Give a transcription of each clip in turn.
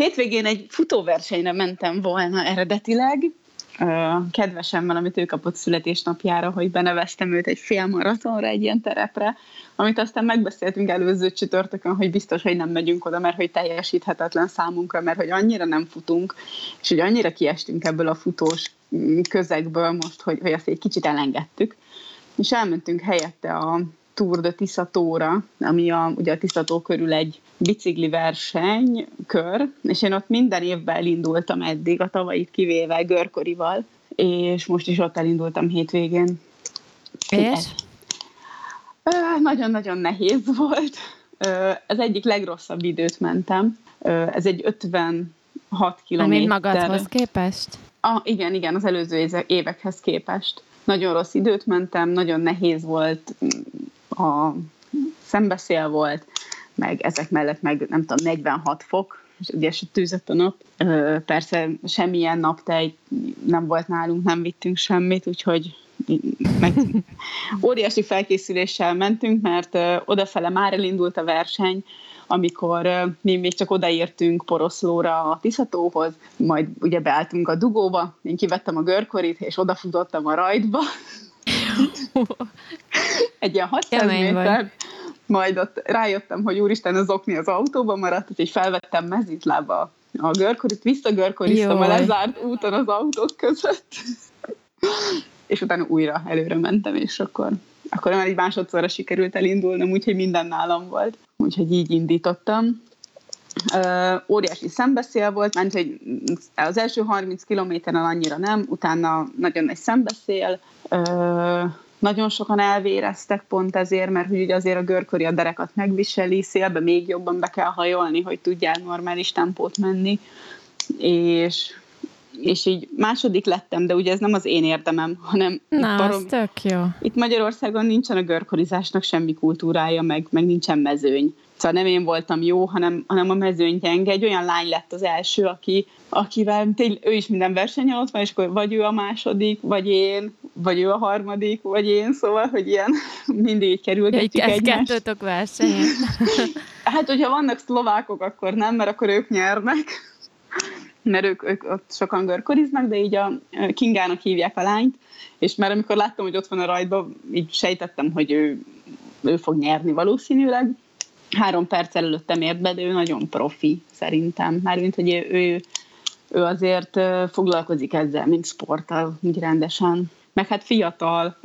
Hétvégén egy futóversenyre mentem volna eredetileg, kedvesemmel, amit ő kapott születésnapjára, hogy beneveztem őt egy fél maratonra, egy ilyen terepre, amit aztán megbeszéltünk előző csütörtökön, hogy biztos, hogy nem megyünk oda, mert hogy teljesíthetetlen számunkra, mert hogy annyira nem futunk, és hogy annyira kiestünk ebből a futós közegből most, hogy, hogy azt egy kicsit elengedtük. És elmentünk helyette a Tour de Tiszatóra, ami a, ugye a Tiszató körül egy bicikli verseny kör, és én ott minden évben elindultam eddig, a tavait kivéve görkorival, és most is ott elindultam hétvégén. És? Nagyon-nagyon nehéz volt. Ez egyik legrosszabb időt mentem. Ez egy 56 kilométer. Mint magadhoz képest? Ah, igen, igen, az előző évekhez képest. Nagyon rossz időt mentem, nagyon nehéz volt, a szembeszél volt, meg ezek mellett meg nem tudom, 46 fok, és ugye tűzött a nap. Persze semmilyen naptej nem volt nálunk, nem vittünk semmit, úgyhogy meg óriási felkészüléssel mentünk, mert odafele már elindult a verseny, amikor mi még csak odaértünk Poroszlóra a Tiszatóhoz, majd ugye beálltunk a dugóba, én kivettem a görkorit, és odafutottam a rajtba. Egy ilyen 600 méter, majd ott rájöttem, hogy úristen, az okni az autóban maradt, úgyhogy felvettem mezítlába a görkorit, visszagörkoriztam a lezárt úton az autók között, és utána újra előre mentem, és akkor, akkor már egy másodszorra sikerült elindulnom, úgyhogy minden nálam volt. Úgyhogy így indítottam. Óriási szembeszél volt, mert hogy az első 30 kilométeren annyira nem, utána nagyon nagy szembeszél, nagyon sokan elvéreztek pont ezért, mert hogy ugye azért a görköri a derekat megviseli, szélbe még jobban be kell hajolni, hogy tudjál normális tempót menni, és és így második lettem, de ugye ez nem az én érdemem, hanem Na, itt, barom, tök jó. itt Magyarországon nincsen a görkorizásnak semmi kultúrája, meg, meg nincsen mezőny. Szóval nem én voltam jó, hanem, hanem a mezőny gyenge. Egy olyan lány lett az első, aki, akivel tény, ő is minden versenyen ott van, és akkor vagy ő a második, vagy én, vagy ő a harmadik, vagy én, szóval, hogy ilyen mindig kerülgetjük ja, egymást. kettőtök versenyen. hát, hogyha vannak szlovákok, akkor nem, mert akkor ők nyernek mert ők, ők ott sokan görkoriznak, de így a Kingának hívják a lányt, és már amikor láttam, hogy ott van a rajtban, így sejtettem, hogy ő, ő fog nyerni valószínűleg. Három perc előttem ért be, de ő nagyon profi szerintem. Mármint, hogy ő, ő, ő azért foglalkozik ezzel, mint sporttal, úgy rendesen. Meg hát fiatal.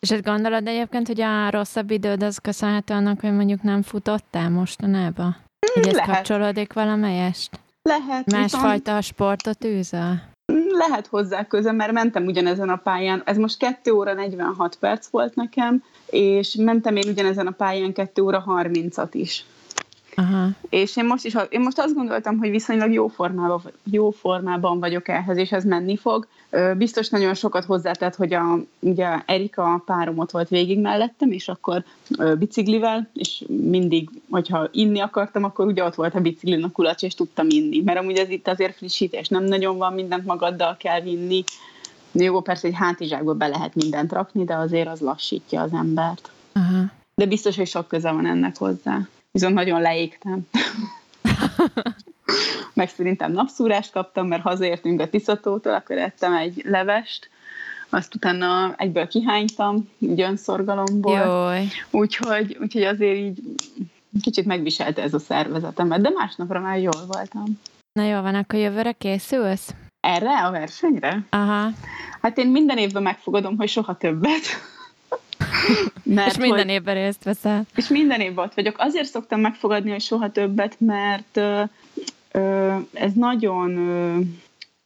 És ezt gondolod egyébként, hogy a rosszabb időd az köszönhető annak, hogy mondjuk nem futottál mostanában? Hogy ez Lehet. kapcsolódik valamelyest? Lehet. Másfajta viszont... sportot űzel? Lehet hozzá köze, mert mentem ugyanezen a pályán. Ez most 2 óra 46 perc volt nekem, és mentem én ugyanezen a pályán 2 óra 30-at is. Aha. És én most, is, én most azt gondoltam, hogy viszonylag jó formában, jó formában vagyok ehhez, és ez menni fog. Biztos nagyon sokat hozzátett, hogy a, ugye Erika párom ott volt végig mellettem, és akkor biciklivel, és mindig, hogyha inni akartam, akkor ugye ott volt a biciklin a kulacs, és tudtam inni. Mert amúgy ez itt azért frissítés, nem nagyon van, mindent magaddal kell vinni. Jó, persze egy hátizsákba be lehet mindent rakni, de azért az lassítja az embert. Aha. De biztos, hogy sok köze van ennek hozzá viszont nagyon leégtem. Meg szerintem napszúrást kaptam, mert hazaértünk a Tiszatótól, akkor ettem egy levest, azt utána egyből kihánytam, így önszorgalomból. Úgyhogy, úgyhogy azért így kicsit megviselte ez a szervezetemet, de másnapra már jól voltam. Na jó van, akkor jövőre készülsz? Erre a versenyre? Aha. Hát én minden évben megfogadom, hogy soha többet. Mert, és minden hogy, évben részt veszel. És minden évben ott vagyok. Azért szoktam megfogadni, hogy soha többet, mert ö, ö, ez nagyon ö,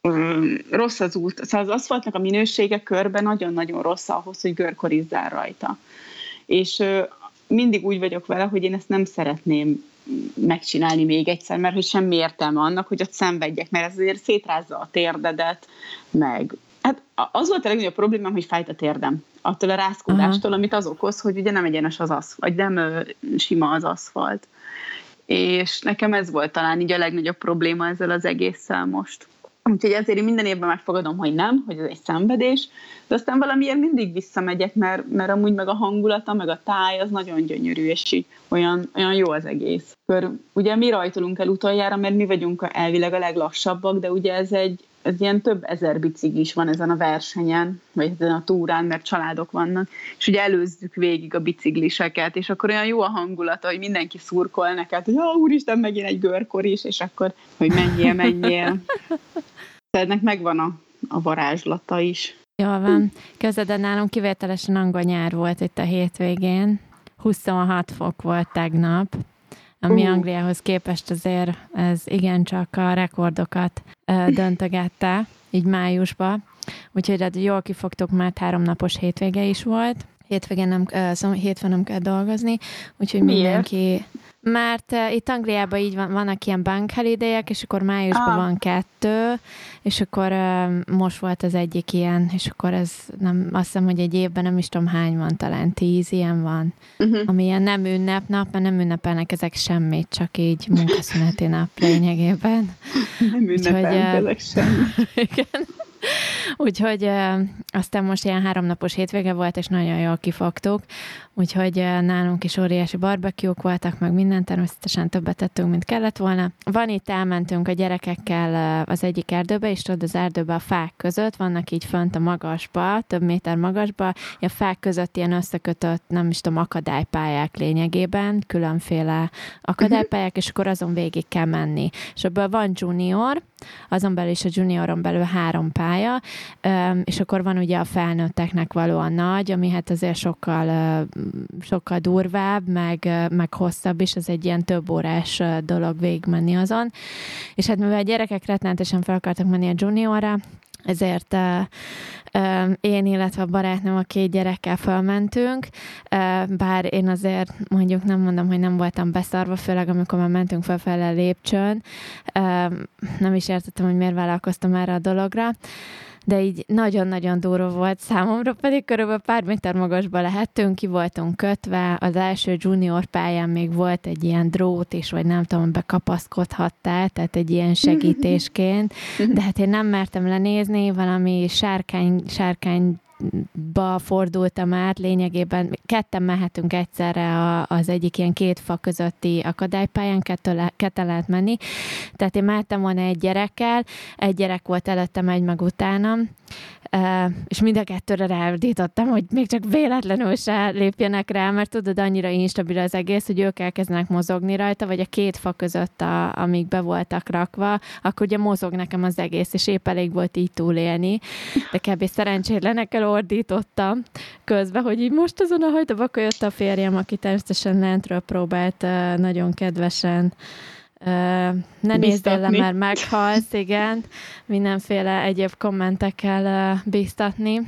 ö, rossz az út. Szóval az aszfaltnak a minősége körben nagyon-nagyon rossz ahhoz, hogy görkorizzál rajta. És ö, mindig úgy vagyok vele, hogy én ezt nem szeretném megcsinálni még egyszer, mert hogy semmi értelme annak, hogy ott szenvedjek, mert ez azért szétrázza a térdedet, meg Hát az volt a legnagyobb problémám, hogy fájt a térdem. Attól a rázkódástól, Aha. amit az okoz, hogy ugye nem egyenes az aszfalt, vagy nem ö, sima az aszfalt. És nekem ez volt talán így a legnagyobb probléma ezzel az egésszel most. Úgyhogy ezért én minden évben megfogadom, hogy nem, hogy ez egy szenvedés, de aztán valamiért mindig visszamegyek, mert, mert amúgy meg a hangulata, meg a táj az nagyon gyönyörű, és így olyan, olyan jó az egész. Akkor ugye mi rajtolunk el utoljára, mert mi vagyunk elvileg a leglassabbak, de ugye ez egy, ez ilyen több ezer is van ezen a versenyen, vagy ezen a túrán, mert családok vannak, és ugye előzzük végig a bicikliseket, és akkor olyan jó a hangulata, hogy mindenki szurkol neked, hogy ó, úristen, megint egy görkor is, és akkor, hogy menjél, menjél. ennek megvan a, a varázslata is. Jól van. Közben nálunk kivételesen angol nyár volt itt a hétvégén. 26 fok volt tegnap, ami uh. Angliához képest azért ez igencsak a rekordokat döntögette, így májusba. Úgyhogy hát jól kifogtok, mert háromnapos hétvége is volt. Hétvégén nem, uh, szóval hétfőn nem kell dolgozni, úgyhogy Miért? mindenki mert uh, itt Angliában így van, vannak ilyen bank holiday és akkor májusban ah. van kettő, és akkor uh, most volt az egyik ilyen, és akkor ez nem, azt hiszem, hogy egy évben nem is tudom hány van, talán tíz ilyen van, uh-huh. ami ilyen nem ünnepnap, mert nem ünnepelnek ezek semmit, csak így munkaszüneti nap lényegében. Nem ünnepelnek uh, ezek semmit. igen. Úgyhogy aztán most ilyen háromnapos hétvége volt, és nagyon jól kifogtuk. Úgyhogy uh, nálunk is óriási barbecuek voltak, meg minden, természetesen többet tettünk, mint kellett volna. Van itt, elmentünk a gyerekekkel uh, az egyik erdőbe, és tudod, az erdőbe a fák között, vannak így fönt a magasba, több méter magasba, a fák között ilyen összekötött, nem is tudom, akadálypályák lényegében, különféle akadálypályák, uh-huh. és akkor azon végig kell menni. És ebből van junior, azon belül is a junioron belül három pálya, és akkor van ugye a felnőtteknek való a nagy, ami hát azért sokkal, sokkal durvább, meg, meg hosszabb is, az egy ilyen több órás dolog végigmenni azon. És hát mivel a gyerekek rettenetesen fel akartak menni a juniorra, ezért uh, uh, én, illetve a barátnőm a két gyerekkel felmentünk, uh, bár én azért mondjuk nem mondom, hogy nem voltam beszarva, főleg amikor már mentünk felfele lépcsőn, nem is értettem, hogy miért vállalkoztam erre a dologra, de így nagyon-nagyon durva volt számomra, pedig körülbelül pár méter magasba lehettünk, ki voltunk kötve, az első junior pályán még volt egy ilyen drót is, vagy nem tudom, bekapaszkodhattál, tehát egy ilyen segítésként, de hát én nem mertem lenézni, valami sárkány, sárkány ba fordultam át, lényegében ketten mehetünk egyszerre az egyik ilyen két fa közötti akadálypályán, ketten lehet menni. Tehát én mehettem volna egy gyerekkel, egy gyerek volt előttem, egy meg utánam, és mind a kettőre ráordítottam, hogy még csak véletlenül se lépjenek rá, mert tudod, annyira instabil az egész, hogy ők elkezdenek mozogni rajta, vagy a két fa között, a, amíg be voltak rakva, akkor ugye mozog nekem az egész, és épp elég volt így túlélni, de kb. szerencsétlenekkel ordítottam közben, hogy így most azon a hajtóba, akkor jött a férjem, aki természetesen lentről próbált nagyon kedvesen ne nézd le, mert meghalsz, igen. Mindenféle egyéb kommentekkel bíztatni.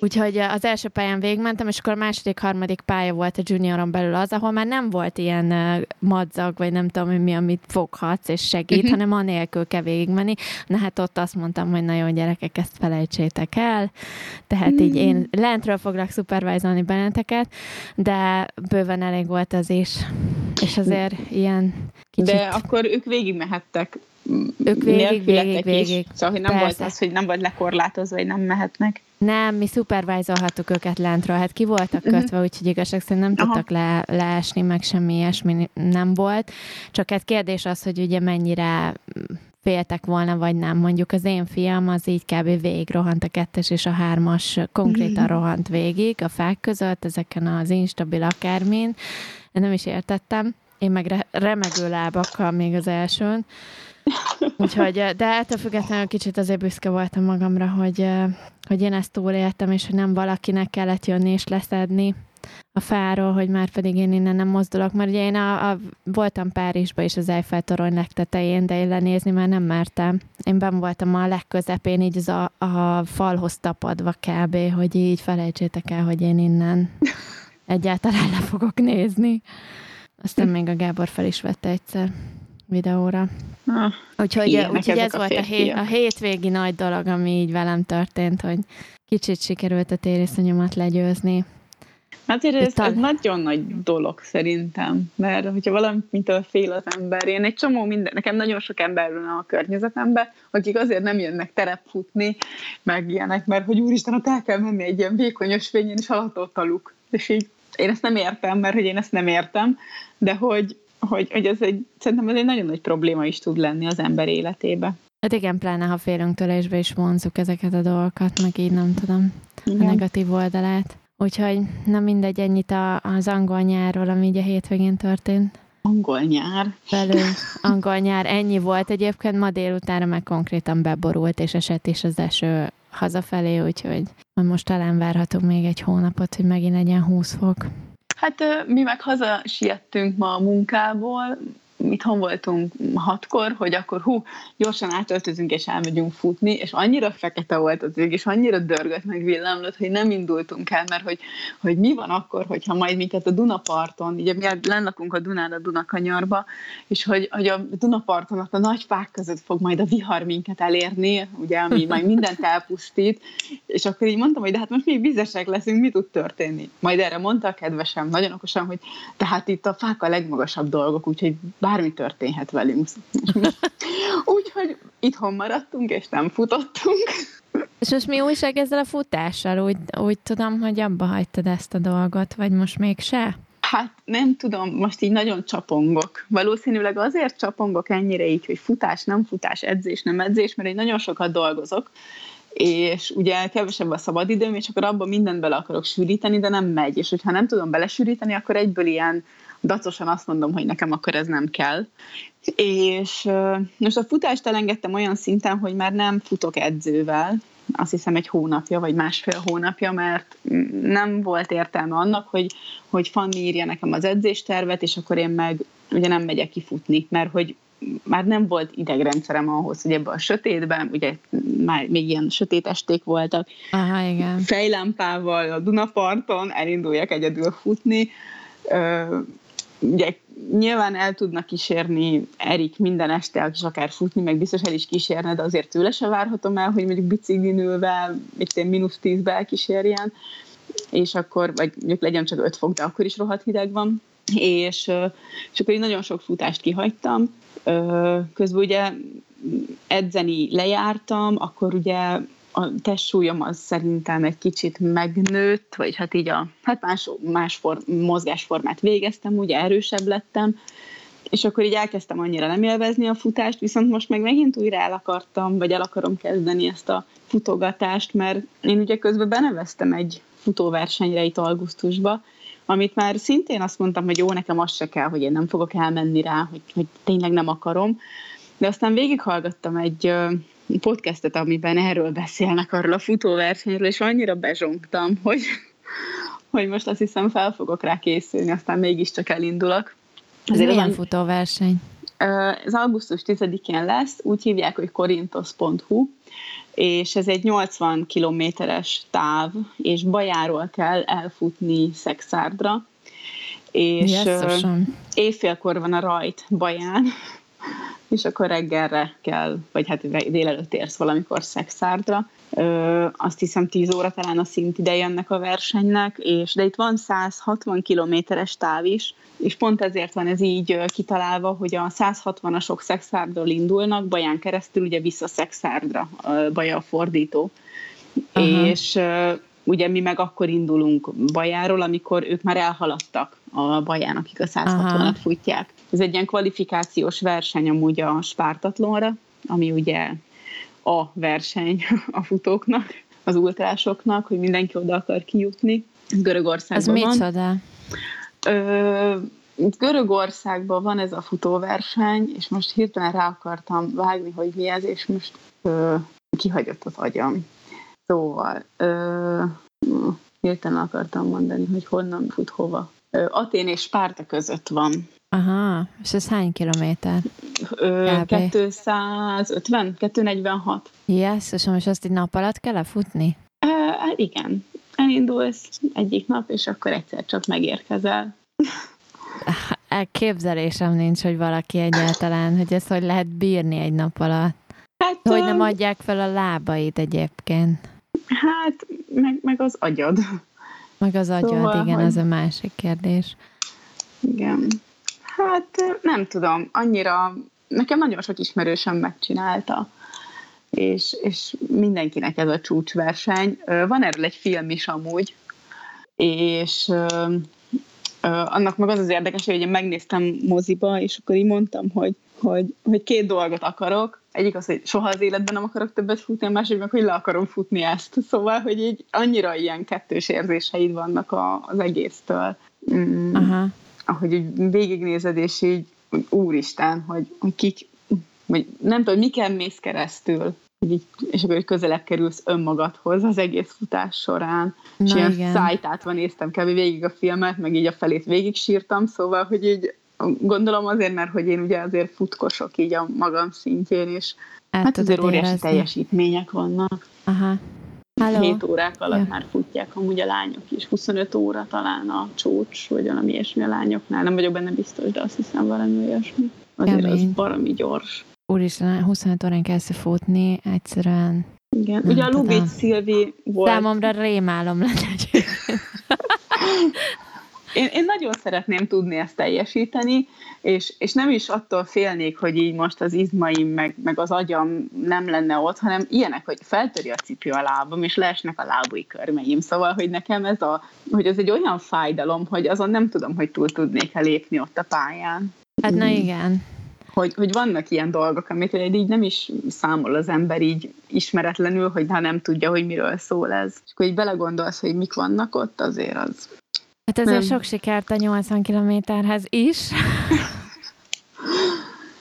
Úgyhogy az első pályán végmentem, és akkor a második, harmadik pálya volt a junioron belül az, ahol már nem volt ilyen madzag, vagy nem tudom, mi, amit foghatsz és segít, uh-huh. hanem anélkül kell végigmenni. Na hát ott azt mondtam, hogy nagyon gyerekek, ezt felejtsétek el. Tehát uh-huh. így én mm. lentről foglak szupervájzolni benneteket, de bőven elég volt az is. És azért ilyen kicsit... De akkor ők végigmehettek ők végig, végig, végig. Szóval, hogy nem Persze. volt az, hogy nem volt lekorlátozva, hogy nem mehetnek. Nem, mi szupervájzolhattuk őket lentről, hát ki voltak uh-huh. kötve, úgyhogy igazság szerint nem Aha. tudtak le, leesni, meg semmi ilyesmi nem volt. Csak hát kérdés az, hogy ugye mennyire féltek volna, vagy nem. Mondjuk az én fiam az így kb. végig rohant a kettes és a hármas, konkrétan uh-huh. rohant végig a fák között, ezeken az instabil akármin. Nem is értettem. Én meg re- remegő lábakkal még az elsőn. Úgyhogy, de ettől függetlenül kicsit azért büszke voltam magamra, hogy, hogy én ezt túléltem, és hogy nem valakinek kellett jönni és leszedni a fáról, hogy már pedig én innen nem mozdulok, mert ugye én a, a, voltam Párizsba is az Eiffel torony legtetején, de én lenézni már nem mertem. Én ben voltam a legközepén, így az a, a falhoz tapadva kb., hogy így felejtsétek el, hogy én innen egyáltalán le fogok nézni. Aztán még a Gábor fel is vette egyszer videóra. Ah, úgyhogy, úgyhogy ez a volt a, hét, a hétvégi nagy dolog, ami így velem történt, hogy kicsit sikerült a tériszonyomat legyőzni. Hát ez, ez nagyon nagy dolog szerintem, mert hogyha valamitől fél az ember, én egy csomó minden, nekem nagyon sok ember van a környezetemben, akik azért nem jönnek terepfutni, meg ilyenek, mert hogy úristen, ott el kell menni egy ilyen vékony ösvényen, és alatt ott a luk. És így én ezt nem értem, mert hogy én ezt nem értem, de hogy, hogy, hogy ez egy, szerintem ez egy nagyon nagy probléma is tud lenni az ember életébe. Hát igen, pláne ha félünk tőle, és be is vonzuk ezeket a dolgokat, meg így nem tudom igen. a negatív oldalát. Úgyhogy nem mindegy, ennyit a, az angol nyárról, ami így a hétvégén történt. Angol nyár. Belül angol nyár. Ennyi volt egyébként, ma délutánra meg konkrétan beborult, és esett is az eső hazafelé, úgyhogy most talán várhatunk még egy hónapot, hogy megint legyen 20 fok. Hát mi meg haza siettünk ma a munkából, itthon voltunk hatkor, hogy akkor hú, gyorsan átöltözünk és elmegyünk futni, és annyira fekete volt az ég, és annyira dörgött meg villámlott, hogy nem indultunk el, mert hogy, hogy mi van akkor, hogyha majd minket a Dunaparton, ugye mi lennakunk a Dunán a Dunakanyarba, és hogy, hogy a Dunaparton ott a nagy fák között fog majd a vihar minket elérni, ugye, ami majd mindent elpusztít, és akkor így mondtam, hogy de hát most mi vizesek leszünk, mi tud történni? Majd erre mondta a kedvesem, nagyon okosan, hogy tehát itt a fák a legmagasabb dolgok, úgyhogy bármi történhet velünk. Úgyhogy itthon maradtunk, és nem futottunk. És most mi újság ezzel a futással? Úgy, úgy tudom, hogy abba hagytad ezt a dolgot, vagy most még se? Hát nem tudom, most így nagyon csapongok. Valószínűleg azért csapongok ennyire így, hogy futás, nem futás, edzés, nem edzés, mert én nagyon sokat dolgozok, és ugye kevesebb a szabadidőm, és akkor abban mindent bele akarok sűríteni, de nem megy. És hogyha nem tudom belesűríteni, akkor egyből ilyen dacosan azt mondom, hogy nekem akkor ez nem kell. És most a futást elengedtem olyan szinten, hogy már nem futok edzővel, azt hiszem egy hónapja, vagy másfél hónapja, mert nem volt értelme annak, hogy, hogy Fanni írja nekem az edzéstervet, és akkor én meg ugye nem megyek kifutni, mert hogy már nem volt idegrendszerem ahhoz, hogy ebben a sötétben, ugye már még ilyen sötét esték voltak, Aha, igen. fejlámpával a Dunaparton elinduljak egyedül futni, ugye nyilván el tudnak kísérni Erik minden este, és akár futni, meg biztos el is kísérne, de azért tőle se várhatom el, hogy mondjuk biciklin ülve, mit én mínusz tízbe elkísérjen, és akkor, vagy mondjuk legyen csak öt fok, de akkor is rohadt hideg van. És, és akkor én nagyon sok futást kihagytam. Közben ugye edzeni lejártam, akkor ugye a testsúlyom az szerintem egy kicsit megnőtt, vagy hát így a hát más, más for, mozgásformát végeztem, ugye erősebb lettem, és akkor így elkezdtem annyira nem élvezni a futást, viszont most meg megint újra el akartam, vagy el akarom kezdeni ezt a futogatást, mert én ugye közben beneveztem egy futóversenyre itt augusztusba, amit már szintén azt mondtam, hogy jó, nekem az se kell, hogy én nem fogok elmenni rá, hogy, hogy tényleg nem akarom, de aztán végighallgattam egy podcastet, amiben erről beszélnek, arról a futóversenyről, és annyira bezsongtam, hogy, hogy most azt hiszem fel fogok rá készülni, aztán mégiscsak elindulok. Ez milyen van, futóverseny? Ez augusztus 10-én lesz, úgy hívják, hogy korintos.hu, és ez egy 80 kilométeres táv, és Bajáról kell elfutni Szexárdra, és Jesszusom. évfélkor van a rajt Baján, és akkor reggelre kell, vagy hát délelőtt érsz valamikor Szexárdra. Ö, azt hiszem 10 óra talán a szint ideje ennek a versenynek, és de itt van 160 kilométeres táv is, és pont ezért van ez így kitalálva, hogy a 160-asok Szexárdról indulnak, Baján keresztül ugye vissza Szexárdra, Baja a fordító. Uh-huh. És ugye mi meg akkor indulunk Bajáról, amikor ők már elhaladtak a Baján, akik a 160-at futják. Ez egy ilyen kvalifikációs verseny amúgy a Spártatlonra, ami ugye a verseny a futóknak, az ultrásoknak, hogy mindenki oda akar kijutni. Görögországban Ez van. micsoda? Ö, Görögországban van ez a futóverseny, és most hirtelen rá akartam vágni, hogy mi ez, és most ö, kihagyott az agyam. Szóval, ö, hirtelen akartam mondani, hogy honnan fut hova. Ö, Atén és Spárta között van. Aha, és ez hány kilométer? Ö, 250, 246. Yes, és most azt egy nap alatt kell futni? Ö, hát igen. Elindulsz egyik nap, és akkor egyszer csak megérkezel. Elképzelésem nincs, hogy valaki egyáltalán, hogy ezt hogy lehet bírni egy nap alatt. Hát, hogy nem adják fel a lábaid egyébként. Hát, meg, meg az agyad. Meg az agyad, szóval, igen, hogy... az a másik kérdés. Igen. Hát nem tudom, annyira, nekem nagyon sok ismerősöm megcsinálta, és, és mindenkinek ez a csúcsverseny. Van erről egy film is amúgy, és annak meg az az érdekes, hogy én megnéztem moziba, és akkor így mondtam, hogy, hogy, hogy két dolgot akarok. Egyik az, hogy soha az életben nem akarok többet futni, a másik meg, hogy le akarom futni ezt. Szóval, hogy így annyira ilyen kettős érzéseid vannak a, az egésztől. Mm, Aha. Ahogy így végignézed, és így úristen, hogy, hogy kik, vagy nem tudom, miken mész keresztül, így, és akkor közelebb kerülsz önmagadhoz az egész futás során. Na, és ilyen szájtátva néztem kb. végig a filmet, meg így a felét végig sírtam, szóval, hogy így gondolom azért, mert hogy én ugye azért futkosok így a magam szintjén, és El hát azért óriási érezni. teljesítmények vannak. Aha. Hello. 7 órák alatt ja. már futják amúgy a lányok is. 25 óra talán a csúcs, vagy valami ilyesmi a lányoknál. Nem vagyok benne biztos, de azt hiszem valami olyasmi. Azért Kemény. az valami gyors. Úristen, 25 órán kezdve futni, egyszerűen... Igen, ugye a Lubit Szilvi volt... Számomra rémálom lenne. én, én nagyon szeretném tudni ezt teljesíteni, és, és nem is attól félnék, hogy így most az izmaim, meg, meg az agyam nem lenne ott, hanem ilyenek, hogy feltöri a cipő a lábam, és leesnek a lábúj körmeim. Szóval, hogy nekem ez a, hogy ez egy olyan fájdalom, hogy azon nem tudom, hogy túl tudnék-e lépni ott a pályán. Hát na igen hogy, hogy vannak ilyen dolgok, amit így nem is számol az ember így ismeretlenül, hogy ha nem tudja, hogy miről szól ez. És akkor így belegondolsz, hogy mik vannak ott, azért az... Hát ezért nem. sok sikert a 80 kilométerhez is.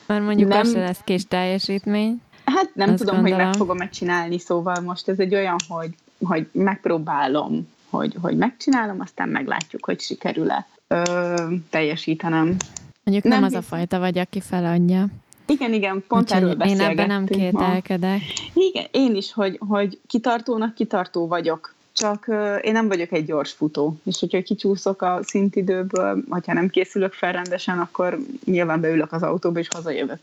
Mert mondjuk nem, se lesz kis teljesítmény. Hát nem tudom, gondolom. hogy meg fogom megcsinálni, szóval most ez egy olyan, hogy, hogy megpróbálom, hogy, hogy megcsinálom, aztán meglátjuk, hogy sikerül-e ö, teljesítenem. Mondjuk nem, nem az a fajta vagy, aki feladja. Igen, igen, pont Úgyhogy erről Én ebben nem kételkedek. Igen, én is, hogy, hogy kitartónak kitartó vagyok. Csak én nem vagyok egy gyors futó, és hogyha kicsúszok a szintidőből, hogyha nem készülök fel rendesen, akkor nyilván beülök az autóba, és hazajövök.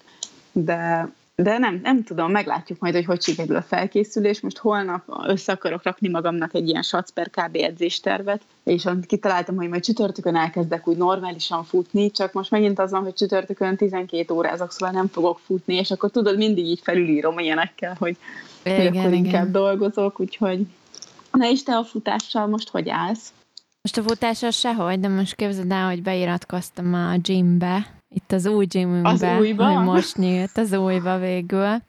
De de nem, nem tudom, meglátjuk majd, hogy hogy sikerül a felkészülés. Most holnap össze akarok rakni magamnak egy ilyen SAC per KB edzéstervet, és kitaláltam, hogy majd csütörtökön elkezdek úgy normálisan futni, csak most megint az van, hogy csütörtökön 12 órázok, szóval nem fogok futni, és akkor tudod, mindig így felülírom ilyenekkel, hogy, igen, hogy akkor igen. inkább dolgozok, úgyhogy na és te a futással most hogy állsz? Most a futással sehogy, de most képzeld el, hogy beiratkoztam a gymbe, itt az új gymünkbe, az újba? hogy most nyílt az újba végül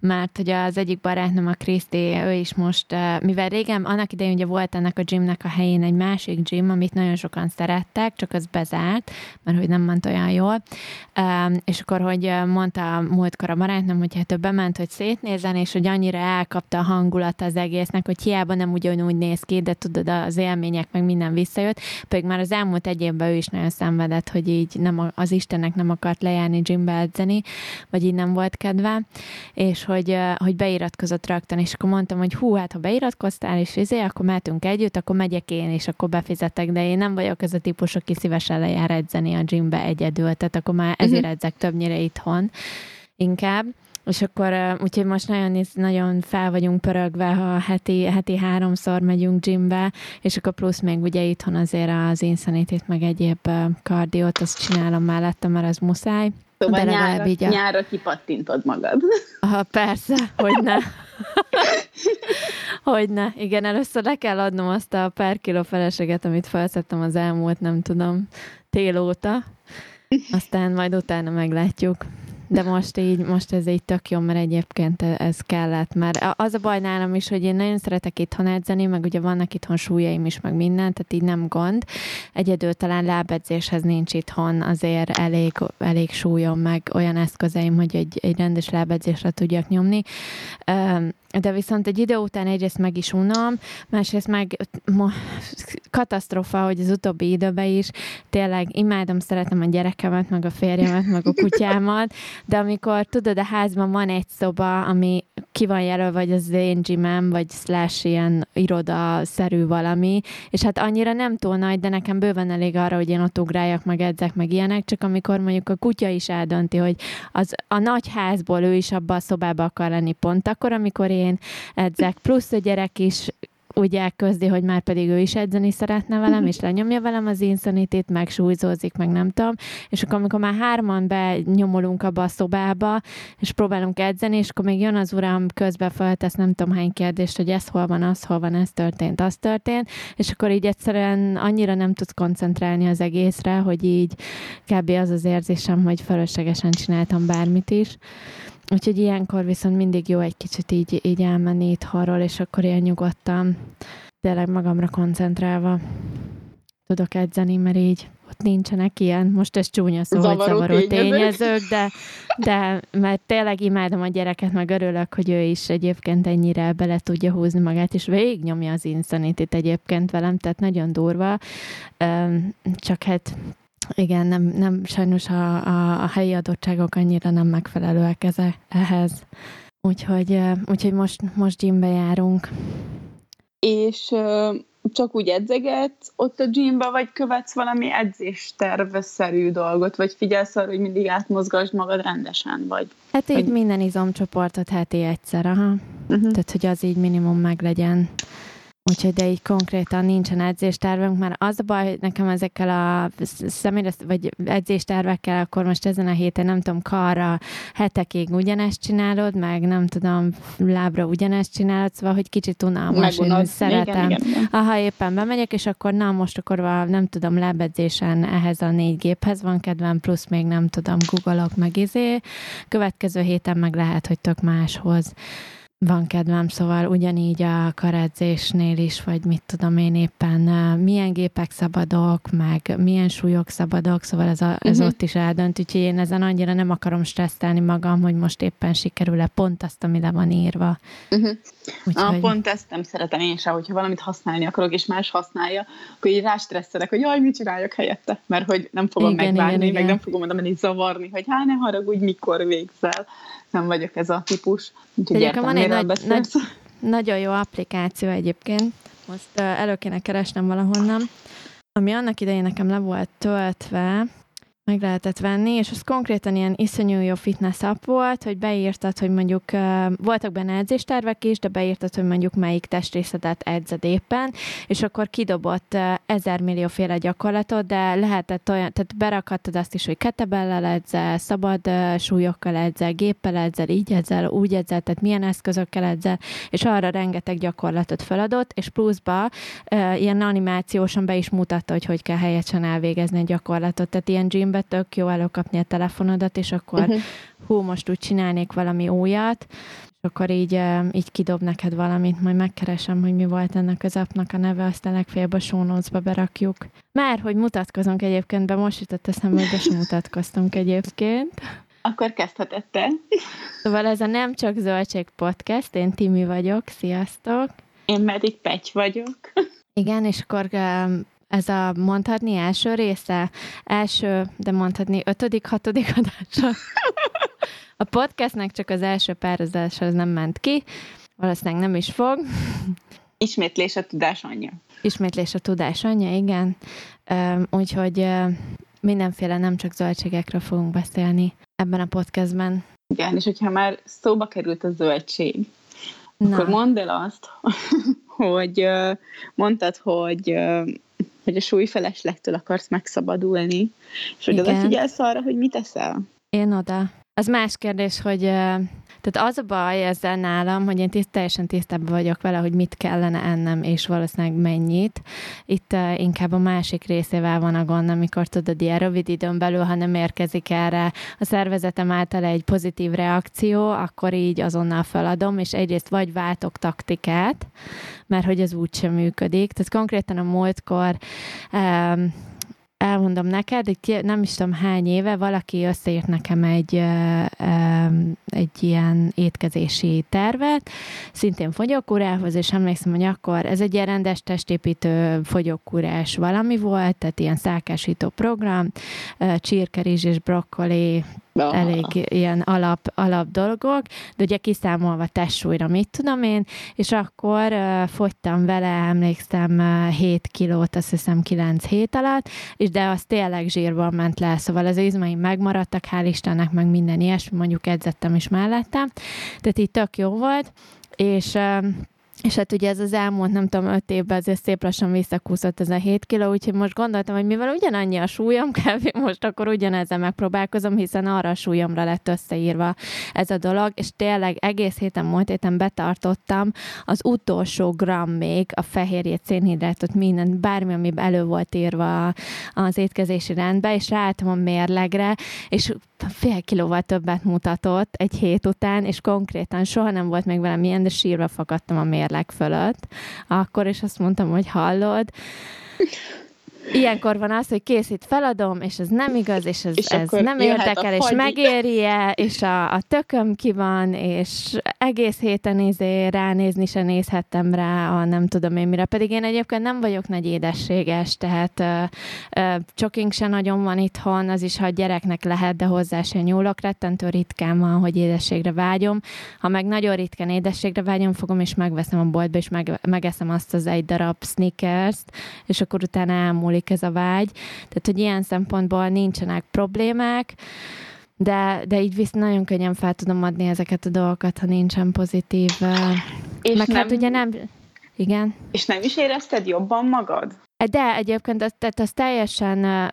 mert hogy az egyik barátnőm, a Kriszti, ő is most, mivel régen, annak idején ugye volt ennek a gymnek a helyén egy másik gym, amit nagyon sokan szerettek, csak az bezárt, mert hogy nem ment olyan jól, és akkor, hogy mondta múltkor a barátnőm, hogy hát ő bement, hogy szétnézen, és hogy annyira elkapta a hangulat az egésznek, hogy hiába nem ugyanúgy néz ki, de tudod, az élmények meg minden visszajött, pedig már az elmúlt egy évben ő is nagyon szenvedett, hogy így nem, az Istennek nem akart lejárni gymbe edzeni, vagy így nem volt kedve, és hogy, hogy beiratkozott rögtön, és akkor mondtam, hogy hú, hát ha beiratkoztál, és izé, akkor mehetünk együtt, akkor megyek én, és akkor befizetek, de én nem vagyok ez a típus, aki szívesen lejár edzeni a gymbe egyedül, tehát akkor már ezért uh-huh. edzek többnyire itthon inkább. És akkor, úgyhogy most nagyon, nagyon fel vagyunk pörögve, ha heti, heti háromszor megyünk gymbe, és akkor plusz még ugye itthon azért az insanity meg egyéb kardiót, azt csinálom mellette, mert ez muszáj. Szóval De nyára, így a... nyára kipattintod magad. Aha, persze, hogy ne. hogy ne. Igen, először le kell adnom azt a per kiló feleséget, amit felszettem az elmúlt, nem tudom, tél óta. Aztán majd utána meglátjuk. De most így, most ez így tök jó, mert egyébként ez kellett, mert az a baj nálam is, hogy én nagyon szeretek itthon edzeni, meg ugye vannak itthon súlyaim is, meg minden, tehát így nem gond. Egyedül talán lábedzéshez nincs itthon azért elég, elég súlyom, meg olyan eszközeim, hogy egy, egy rendes lábedzésre tudjak nyomni. De viszont egy idő után egyrészt meg is unom, másrészt meg ma, katasztrofa, hogy az utóbbi időben is tényleg imádom, szeretem a gyerekemet, meg a férjemet, meg a kutyámat, de amikor tudod, a házban van egy szoba, ami ki van jelölve, vagy az én gymem, vagy slash ilyen iroda-szerű valami, és hát annyira nem túl nagy, de nekem bőven elég arra, hogy én ott ugráljak, meg edzek, meg ilyenek, csak amikor mondjuk a kutya is eldönti, hogy az, a nagy házból ő is abba a szobába akar lenni pont akkor, amikor én edzek, plusz a gyerek is úgy elközdi, hogy már pedig ő is edzeni szeretne velem, és lenyomja velem az insanity meg súlyzózik, meg nem tudom, és akkor amikor már hárman benyomulunk abba a szobába, és próbálunk edzeni, és akkor még jön az uram közbe feltesz nem tudom hány kérdést, hogy ez hol van, az hol van, ez történt, az történt, és akkor így egyszerűen annyira nem tudsz koncentrálni az egészre, hogy így kb. az az érzésem, hogy fölöslegesen csináltam bármit is. Úgyhogy ilyenkor viszont mindig jó egy kicsit így, így elmenni itthonról, és akkor ilyen nyugodtan, tényleg magamra koncentrálva tudok edzeni, mert így ott nincsenek ilyen, most ez csúnya szó, zavaró hogy zavaró tényezők, tényezők de, de mert tényleg imádom a gyereket, meg örülök, hogy ő is egyébként ennyire bele tudja húzni magát, és végignyomja az insanity egyébként velem, tehát nagyon durva, csak hát igen, nem, nem sajnos a, a, a helyi adottságok annyira nem megfelelőek eze, ehhez. Úgyhogy, úgyhogy most, most gymbe járunk. És csak úgy edzeget ott a gymbe, vagy követsz valami edzésterveszerű dolgot, vagy figyelsz arra, hogy mindig átmozgasd magad rendesen, vagy? Hát így vagy... minden izomcsoportot heti egyszer, aha. Uh-huh. Tehát, hogy az így minimum meglegyen. Úgyhogy de így konkrétan nincsen edzéstervünk, mert az a baj, hogy nekem ezekkel a személyre, vagy edzéstervekkel, akkor most ezen a héten nem tudom, karra hetekig ugyanezt csinálod, meg nem tudom, lábra ugyanezt csinálod, szóval, hogy kicsit unalmas, én szeretem. Igen, igen, igen. Aha, éppen bemegyek, és akkor na, most akkor nem tudom, lábedzésen ehhez a négy géphez van kedvem, plusz még nem tudom, googolok meg izé. Következő héten meg lehet, hogy tök máshoz van kedvem, szóval ugyanígy a karedzésnél is, vagy mit tudom én éppen, milyen gépek szabadok, meg milyen súlyok szabadok, szóval ez, a, ez uh-huh. ott is eldönt, úgyhogy én ezen annyira nem akarom stresszelni magam, hogy most éppen sikerül-e pont azt, ami le van írva. Uh-huh. Úgyhogy... Ah, pont ezt nem szeretem én sem, hogyha valamit használni akarok, és más használja, akkor így rástresszelek, hogy jaj, mit csináljak helyette, mert hogy nem fogom igen, megvárni, igen, meg igen. nem fogom oda menni zavarni, hogy hát ne haragudj, mikor végzel nem vagyok ez a típus. Úgyhogy értem, van egy nagy, nagy, nagyon jó applikáció egyébként, most elő kéne keresnem valahonnan, ami annak idején nekem le volt töltve, meg lehetett venni, és az konkrétan ilyen iszonyú jó fitness app volt, hogy beírtad, hogy mondjuk voltak benne edzéstervek is, de beírtad, hogy mondjuk melyik testrészedet edzed éppen, és akkor kidobott ezer millióféle gyakorlatot, de lehetett olyan, tehát berakhattad azt is, hogy ketebellel edzel, szabad súlyokkal edzel, géppel edzel, így edzel, úgy edzel, tehát milyen eszközökkel edzel, és arra rengeteg gyakorlatot feladott, és pluszba ilyen animációsan be is mutatta, hogy hogy kell helyesen elvégezni a gyakorlatot, tehát ilyen gymbe esetben tök jó előkapni a telefonodat, és akkor uh-huh. hú, most úgy csinálnék valami újat, és akkor így, így kidob neked valamit, majd megkeresem, hogy mi volt ennek az appnak a neve, aztán legfeljebb a show berakjuk. Már, hogy mutatkozunk egyébként, be most jutott eszembe, hogy be sem mutatkoztunk egyébként. Akkor kezdhetette. Szóval ez a Nem Csak Zöldség Podcast, én Timi vagyok, sziasztok! Én pedig Pegy vagyok. Igen, és akkor ez a mondhatni első része, első, de mondhatni ötödik, hatodik adása. A podcastnek csak az első pár az nem ment ki, valószínűleg nem is fog. Ismétlés a tudás anyja. Ismétlés a tudás anyja, igen. Úgyhogy mindenféle nem csak zöldségekről fogunk beszélni ebben a podcastben. Igen, és hogyha már szóba került a zöldség, Na. akkor mondd el azt, hogy mondtad, hogy hogy a súlyfeleslegtől akarsz megszabadulni, és hogy Igen. odafigyelsz arra, hogy mit eszel. Én oda. Az más kérdés, hogy tehát az a baj ezzel nálam, hogy én tiszt, teljesen tisztában vagyok vele, hogy mit kellene ennem, és valószínűleg mennyit. Itt uh, inkább a másik részével van a gond, amikor tudod, ilyen rövid időn belül, ha nem érkezik erre a szervezetem által egy pozitív reakció, akkor így azonnal feladom, és egyrészt vagy váltok taktikát, mert hogy ez úgysem működik. Tehát konkrétan a múltkor um, elmondom neked, egy, nem is tudom hány éve valaki összeírt nekem egy, egy ilyen étkezési tervet, szintén fogyókúrához, és emlékszem, hogy akkor ez egy rendes testépítő fogyókúrás valami volt, tehát ilyen szákásító program, csirkerizs és brokkoli, Aha. elég ilyen alap, alap dolgok, de ugye kiszámolva testsúlyra, mit tudom én, és akkor uh, fogytam vele, emlékszem, uh, 7 kilót, azt hiszem 9 hét alatt, és de az tényleg zsírban ment le, szóval az izmaim megmaradtak, hál' Istennek, meg minden ilyesmi, mondjuk edzettem is mellettem, tehát így tök jó volt, és uh, és hát ugye ez az elmúlt, nem tudom, öt évben azért szép lassan visszakúszott ez a 7 kiló, úgyhogy most gondoltam, hogy mivel ugyanannyi a súlyom, kb. most akkor ugyanezzel megpróbálkozom, hiszen arra a súlyomra lett összeírva ez a dolog, és tényleg egész héten, múlt héten betartottam az utolsó gram még a fehérjét, szénhidrátot, minden, bármi, ami elő volt írva az étkezési rendbe, és ráálltam a mérlegre, és fél kilóval többet mutatott egy hét után, és konkrétan soha nem volt még velem ilyen, de sírva fakadtam a mérleg fölött. Akkor is azt mondtam, hogy hallod, Ilyenkor van az, hogy készít, feladom, és ez nem igaz, és ez, és ez nem érdekel, és megéri-e, és a, a tököm ki van, és egész héten izé ránézni se nézhettem rá a nem tudom én mire. Pedig én egyébként nem vagyok nagy édességes, tehát ö, ö, csoking se nagyon van itthon, az is, ha a gyereknek lehet, de hozzá se nyúlok. Rettentő ritkán van, hogy édességre vágyom. Ha meg nagyon ritkán édességre vágyom, fogom, és megveszem a boltba, és meg, megeszem azt az egy darab sneakers és akkor utána elmúlik múlik ez a vágy. Tehát, hogy ilyen szempontból nincsenek problémák, de, de így visz nagyon könnyen fel tudom adni ezeket a dolgokat, ha nincsen pozitív. És Meg hát nem, hát ugye nem... Igen. És nem is érezted jobban magad? De egyébként az, tehát az teljesen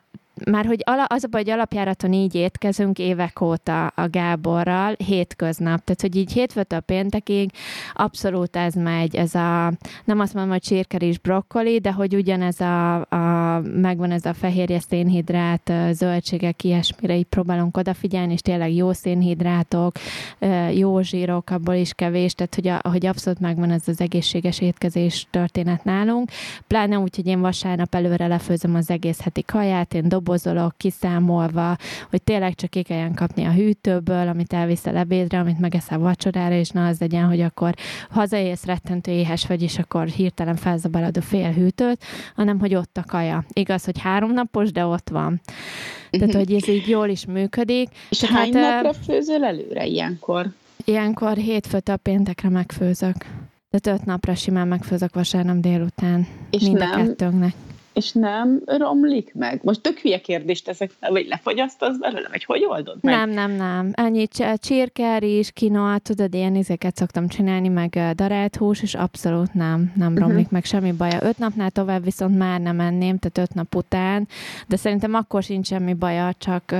már hogy ala, az a baj, hogy alapjáraton így étkezünk évek óta a Gáborral, hétköznap. Tehát, hogy így hétfőtől péntekig abszolút ez megy, ez a, nem azt mondom, hogy csirkeris brokkoli, de hogy ugyanez a, a megvan ez a fehérje szénhidrát, zöldségek, ilyesmire így próbálunk odafigyelni, és tényleg jó szénhidrátok, jó zsírok, abból is kevés, tehát hogy, a, hogy abszolút megvan ez az egészséges étkezés történet nálunk. Pláne úgy, hogy én vasárnap előre lefőzöm az egész heti kaját, én dob dobozolok, kiszámolva, hogy tényleg csak ki kelljen kapni a hűtőből, amit elviszel ebédre, amit megeszel vacsorára, és na az legyen, hogy akkor hazaérsz rettentő éhes vagy, és akkor hirtelen felzabalad a fél hűtőt, hanem hogy ott a kaja. Igaz, hogy három napos, de ott van. Tehát, hogy ez így jól is működik. És hány hát, napra főzöl előre ilyenkor? Ilyenkor hétfőtől péntekre megfőzök. Tehát öt napra simán megfőzök vasárnap délután. És mind nem, a kettőnknek és nem romlik meg? Most tök hülye kérdést teszek vagy lefogyasztasz belőle, vagy hogy oldod meg? Nem, nem, nem. Ennyi csirker is, kinoa, tudod, ilyen izéket szoktam csinálni, meg darált hús, és abszolút nem, nem uh-huh. romlik meg semmi baja. Öt napnál tovább viszont már nem enném, tehát öt nap után, de szerintem akkor sincs semmi baja, csak,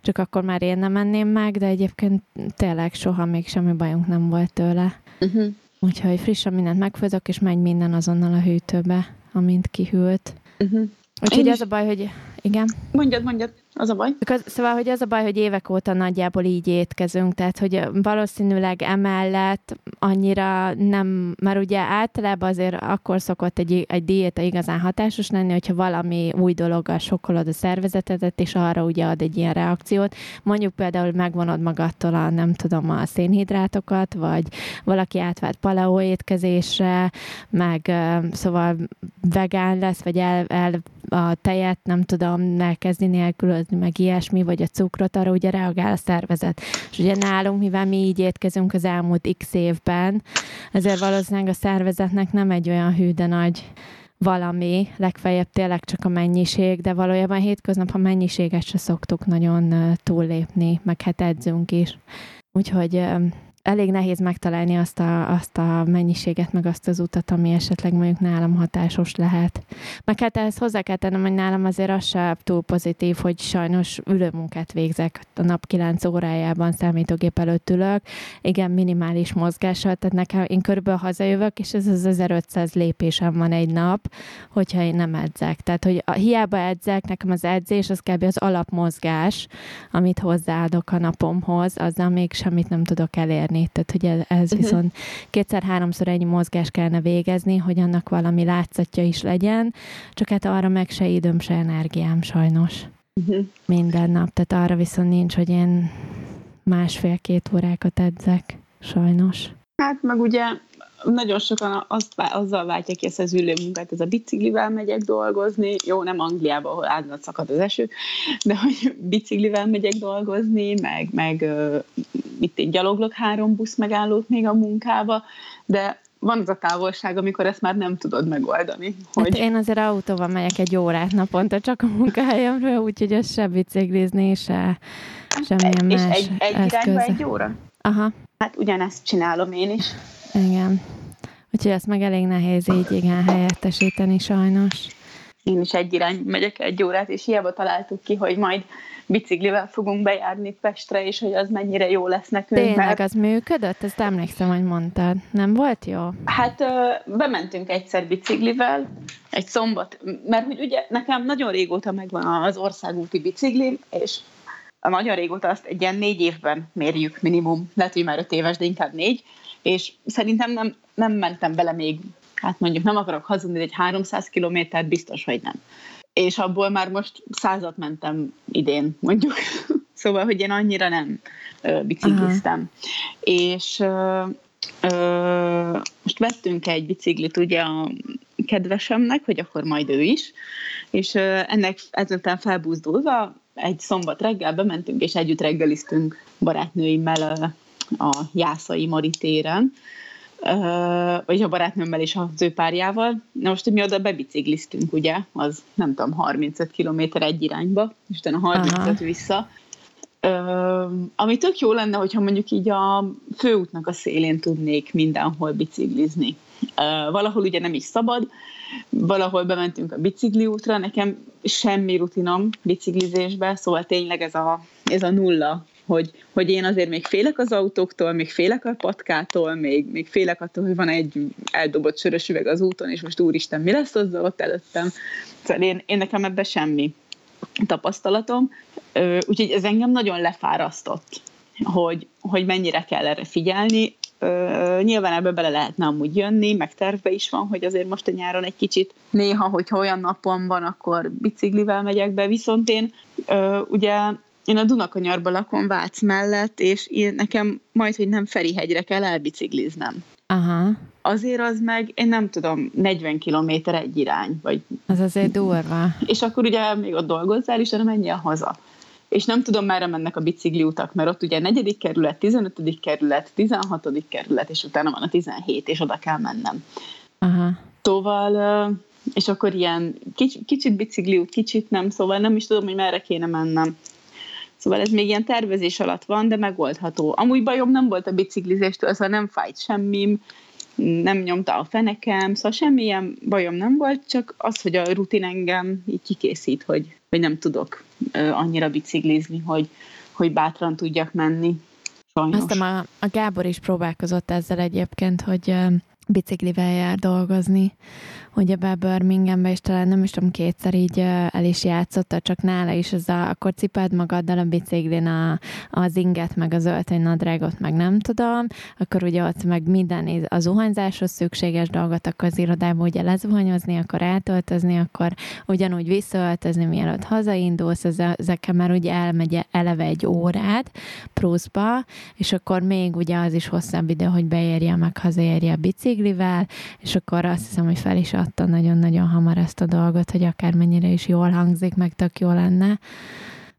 csak akkor már én nem enném meg, de egyébként tényleg soha még semmi bajunk nem volt tőle. Uh-huh. Úgyhogy frissen mindent megfőzök, és megy minden azonnal a hűtőbe amint kihűlt. Uh-huh. Úgyhogy ez a baj, hogy igen. Mondjad, mondjad, az a baj. Szóval, hogy az a baj, hogy évek óta nagyjából így étkezünk, tehát, hogy valószínűleg emellett annyira nem, mert ugye általában azért akkor szokott egy, egy diéta igazán hatásos lenni, hogyha valami új dologgal sokkolod a szervezetedet, és arra ugye ad egy ilyen reakciót. Mondjuk például megvonod magadtól a, nem tudom, a szénhidrátokat, vagy valaki átvált paleo étkezésre, meg szóval vegán lesz, vagy el, el a tejet, nem tudom, elkezdi nélkülözni, meg ilyesmi, vagy a cukrot, arra ugye reagál a szervezet. És ugye nálunk, mivel mi így étkezünk az elmúlt x évben, ezért valószínűleg a szervezetnek nem egy olyan hű, de nagy valami, legfeljebb tényleg csak a mennyiség, de valójában hétköznap a mennyiséget se szoktuk nagyon túllépni, meg hát edzünk is. Úgyhogy elég nehéz megtalálni azt a, azt a mennyiséget, meg azt az utat, ami esetleg mondjuk nálam hatásos lehet. Meg hát ehhez hozzá kell tennem, hogy nálam azért az sem túl pozitív, hogy sajnos ülőmunkát végzek a nap 9 órájában számítógép előtt ülök. Igen, minimális mozgással, tehát nekem én körülbelül hazajövök, és ez az 1500 lépésem van egy nap, hogyha én nem edzek. Tehát, hogy a, hiába edzek, nekem az edzés az kb. az alapmozgás, amit hozzáadok a napomhoz, azzal még semmit nem tudok elérni csinálni. Tehát, hogy ez uh-huh. viszont kétszer-háromszor ennyi mozgás kellene végezni, hogy annak valami látszatja is legyen, csak hát arra meg se időm, se energiám sajnos. Uh-huh. Minden nap. Tehát arra viszont nincs, hogy én másfél-két órákat edzek. Sajnos. Hát meg ugye nagyon sokan azt, azzal váltják ki ezt az ülőmunkát, ez a biciklivel megyek dolgozni, jó, nem Angliába, ahol áldozat szakad az eső, de hogy biciklivel megyek dolgozni, meg, meg itt én gyaloglok három busz megállót még a munkába, de van az a távolság, amikor ezt már nem tudod megoldani. Hát hogy... Hát én azért autóval megyek egy órát naponta csak a munkahelyemről, úgyhogy ez se biciklizni, se semmilyen És más egy, egy irányba egy óra? Aha. Hát ugyanezt csinálom én is. Igen. Úgyhogy azt meg elég nehéz így igen helyettesíteni sajnos. Én is egy irány megyek egy órát, és hiába találtuk ki, hogy majd biciklivel fogunk bejárni Pestre, és hogy az mennyire jó lesz nekünk. Tényleg, mert... az működött? Ezt emlékszem, hogy mondtad. Nem volt jó? Hát bementünk egyszer biciklivel, egy szombat, mert hogy ugye nekem nagyon régóta megvan az országúti biciklim, és nagyon régóta azt egy ilyen négy évben mérjük minimum, lehet, hogy már öt éves, de inkább négy, és szerintem nem, nem mentem bele még, hát mondjuk nem akarok hazudni, de egy 300 kilométert biztos, hogy nem. És abból már most százat mentem idén, mondjuk. szóval, hogy én annyira nem ö, bicikliztem. És ö, ö, most vettünk egy biciklit ugye a kedvesemnek, hogy akkor majd ő is, és ö, ennek ezután felbúzdulva egy szombat reggel bementünk, és együtt reggeliztünk barátnőimmel a Jászai Mari téren, vagy a barátnőmmel és az ő párjával. Na most mi oda bebicikliztünk, ugye, az nem tudom, 35 km egy irányba, és utána 35 Aha. vissza. ami tök jó lenne, hogyha mondjuk így a főútnak a szélén tudnék mindenhol biciklizni. valahol ugye nem is szabad, valahol bementünk a bicikli útra, nekem semmi rutinom biciklizésbe, szóval tényleg ez a, ez a nulla hogy, hogy én azért még félek az autóktól, még félek a patkától, még, még félek attól, hogy van egy eldobott sörös üveg az úton, és most úristen, mi lesz azzal ott előttem. Szóval én, én nekem ebben semmi tapasztalatom, úgyhogy ez engem nagyon lefárasztott, hogy, hogy mennyire kell erre figyelni. nyilván ebbe bele lehetne amúgy jönni, meg tervbe is van, hogy azért most a nyáron egy kicsit néha, hogyha olyan napom van, akkor biciklivel megyek be, viszont én ugye én a Dunakanyarban lakom Vác mellett, és én, nekem majd, hogy nem Ferihegyre kell elbicikliznem. Aha. Azért az meg, én nem tudom, 40 kilométer egy irány, vagy... Az azért durva. És akkor ugye még ott dolgozzál, és nem menjél haza. És nem tudom, merre mennek a bicikli utak, mert ott ugye 4. kerület, 15. kerület, 16. kerület, és utána van a 17, és oda kell mennem. Aha. Szóval, és akkor ilyen kicsit, kicsit út, kicsit nem, szóval nem is tudom, hogy merre kéne mennem. Szóval ez még ilyen tervezés alatt van, de megoldható. Amúgy bajom nem volt a biciklizéstől, szóval nem fájt semmim, nem nyomta a fenekem, szóval semmilyen bajom nem volt, csak az, hogy a rutin engem így kikészít, hogy, hogy nem tudok annyira biciklizni, hogy, hogy bátran tudjak menni. Sajnos. Aztán a, a Gábor is próbálkozott ezzel egyébként, hogy biciklivel jár dolgozni, be Birminghambe, és talán nem is tudom, kétszer így el is játszotta, csak nála is az a, akkor ciped magaddal a biciklin a, az inget, meg az öltöny nadrágot, meg nem tudom, akkor ugye ott meg minden a zuhanyzáshoz szükséges dolgot, akkor az irodában ugye lezuhanyozni, akkor átöltözni, akkor ugyanúgy visszaöltözni, mielőtt hazaindulsz, ezekkel már ugye elmegy eleve egy órát pluszba, és akkor még ugye az is hosszabb idő, hogy beérje meg hazaérje a biciklivel, és akkor azt hiszem, hogy fel is adta nagyon-nagyon hamar ezt a dolgot, hogy akármennyire is jól hangzik, meg tök jó lenne,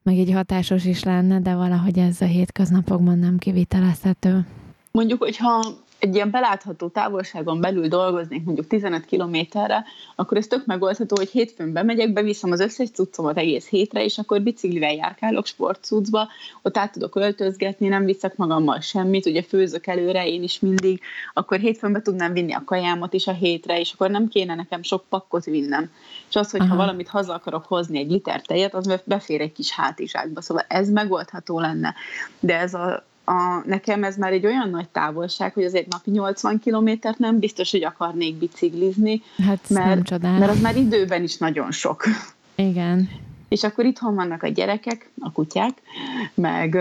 meg így hatásos is lenne, de valahogy ez a hétköznapokban nem kivitelezhető. Mondjuk, hogyha egy ilyen belátható távolságon belül dolgoznék mondjuk 15 kilométerre, akkor ez tök megoldható, hogy hétfőn bemegyek, beviszem az összes cuccomat egész hétre, és akkor biciklivel járkálok sportcuccba, ott át tudok öltözgetni, nem viszek magammal semmit, ugye főzök előre én is mindig, akkor hétfőn be tudnám vinni a kajámat is a hétre, és akkor nem kéne nekem sok pakkot vinnem. És az, hogy Aha. ha valamit haza akarok hozni, egy liter tejet, az befér egy kis hátizsákba, szóval ez megoldható lenne. De ez a a, nekem ez már egy olyan nagy távolság, hogy azért napi 80 kilométert nem biztos, hogy akarnék biciklizni, hát mert, mert az már időben is nagyon sok. Igen. És akkor itthon vannak a gyerekek, a kutyák, meg,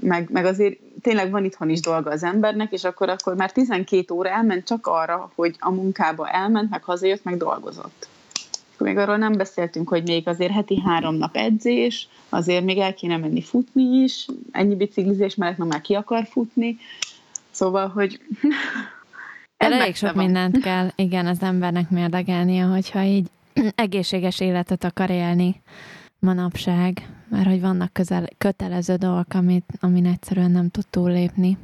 meg, meg azért tényleg van itthon is dolga az embernek, és akkor, akkor már 12 óra elment csak arra, hogy a munkába elment, meg hazajött, meg dolgozott. Még arról nem beszéltünk, hogy még azért heti három nap edzés, azért még el kéne menni futni is, ennyi biciklizés mellett már ki akar futni, szóval, hogy Elég sok van. mindent kell, igen, az embernek mérdegelnie, hogyha így egészséges életet akar élni manapság, mert hogy vannak közel, kötelező dolgok, amit, amin egyszerűen nem tud túllépni,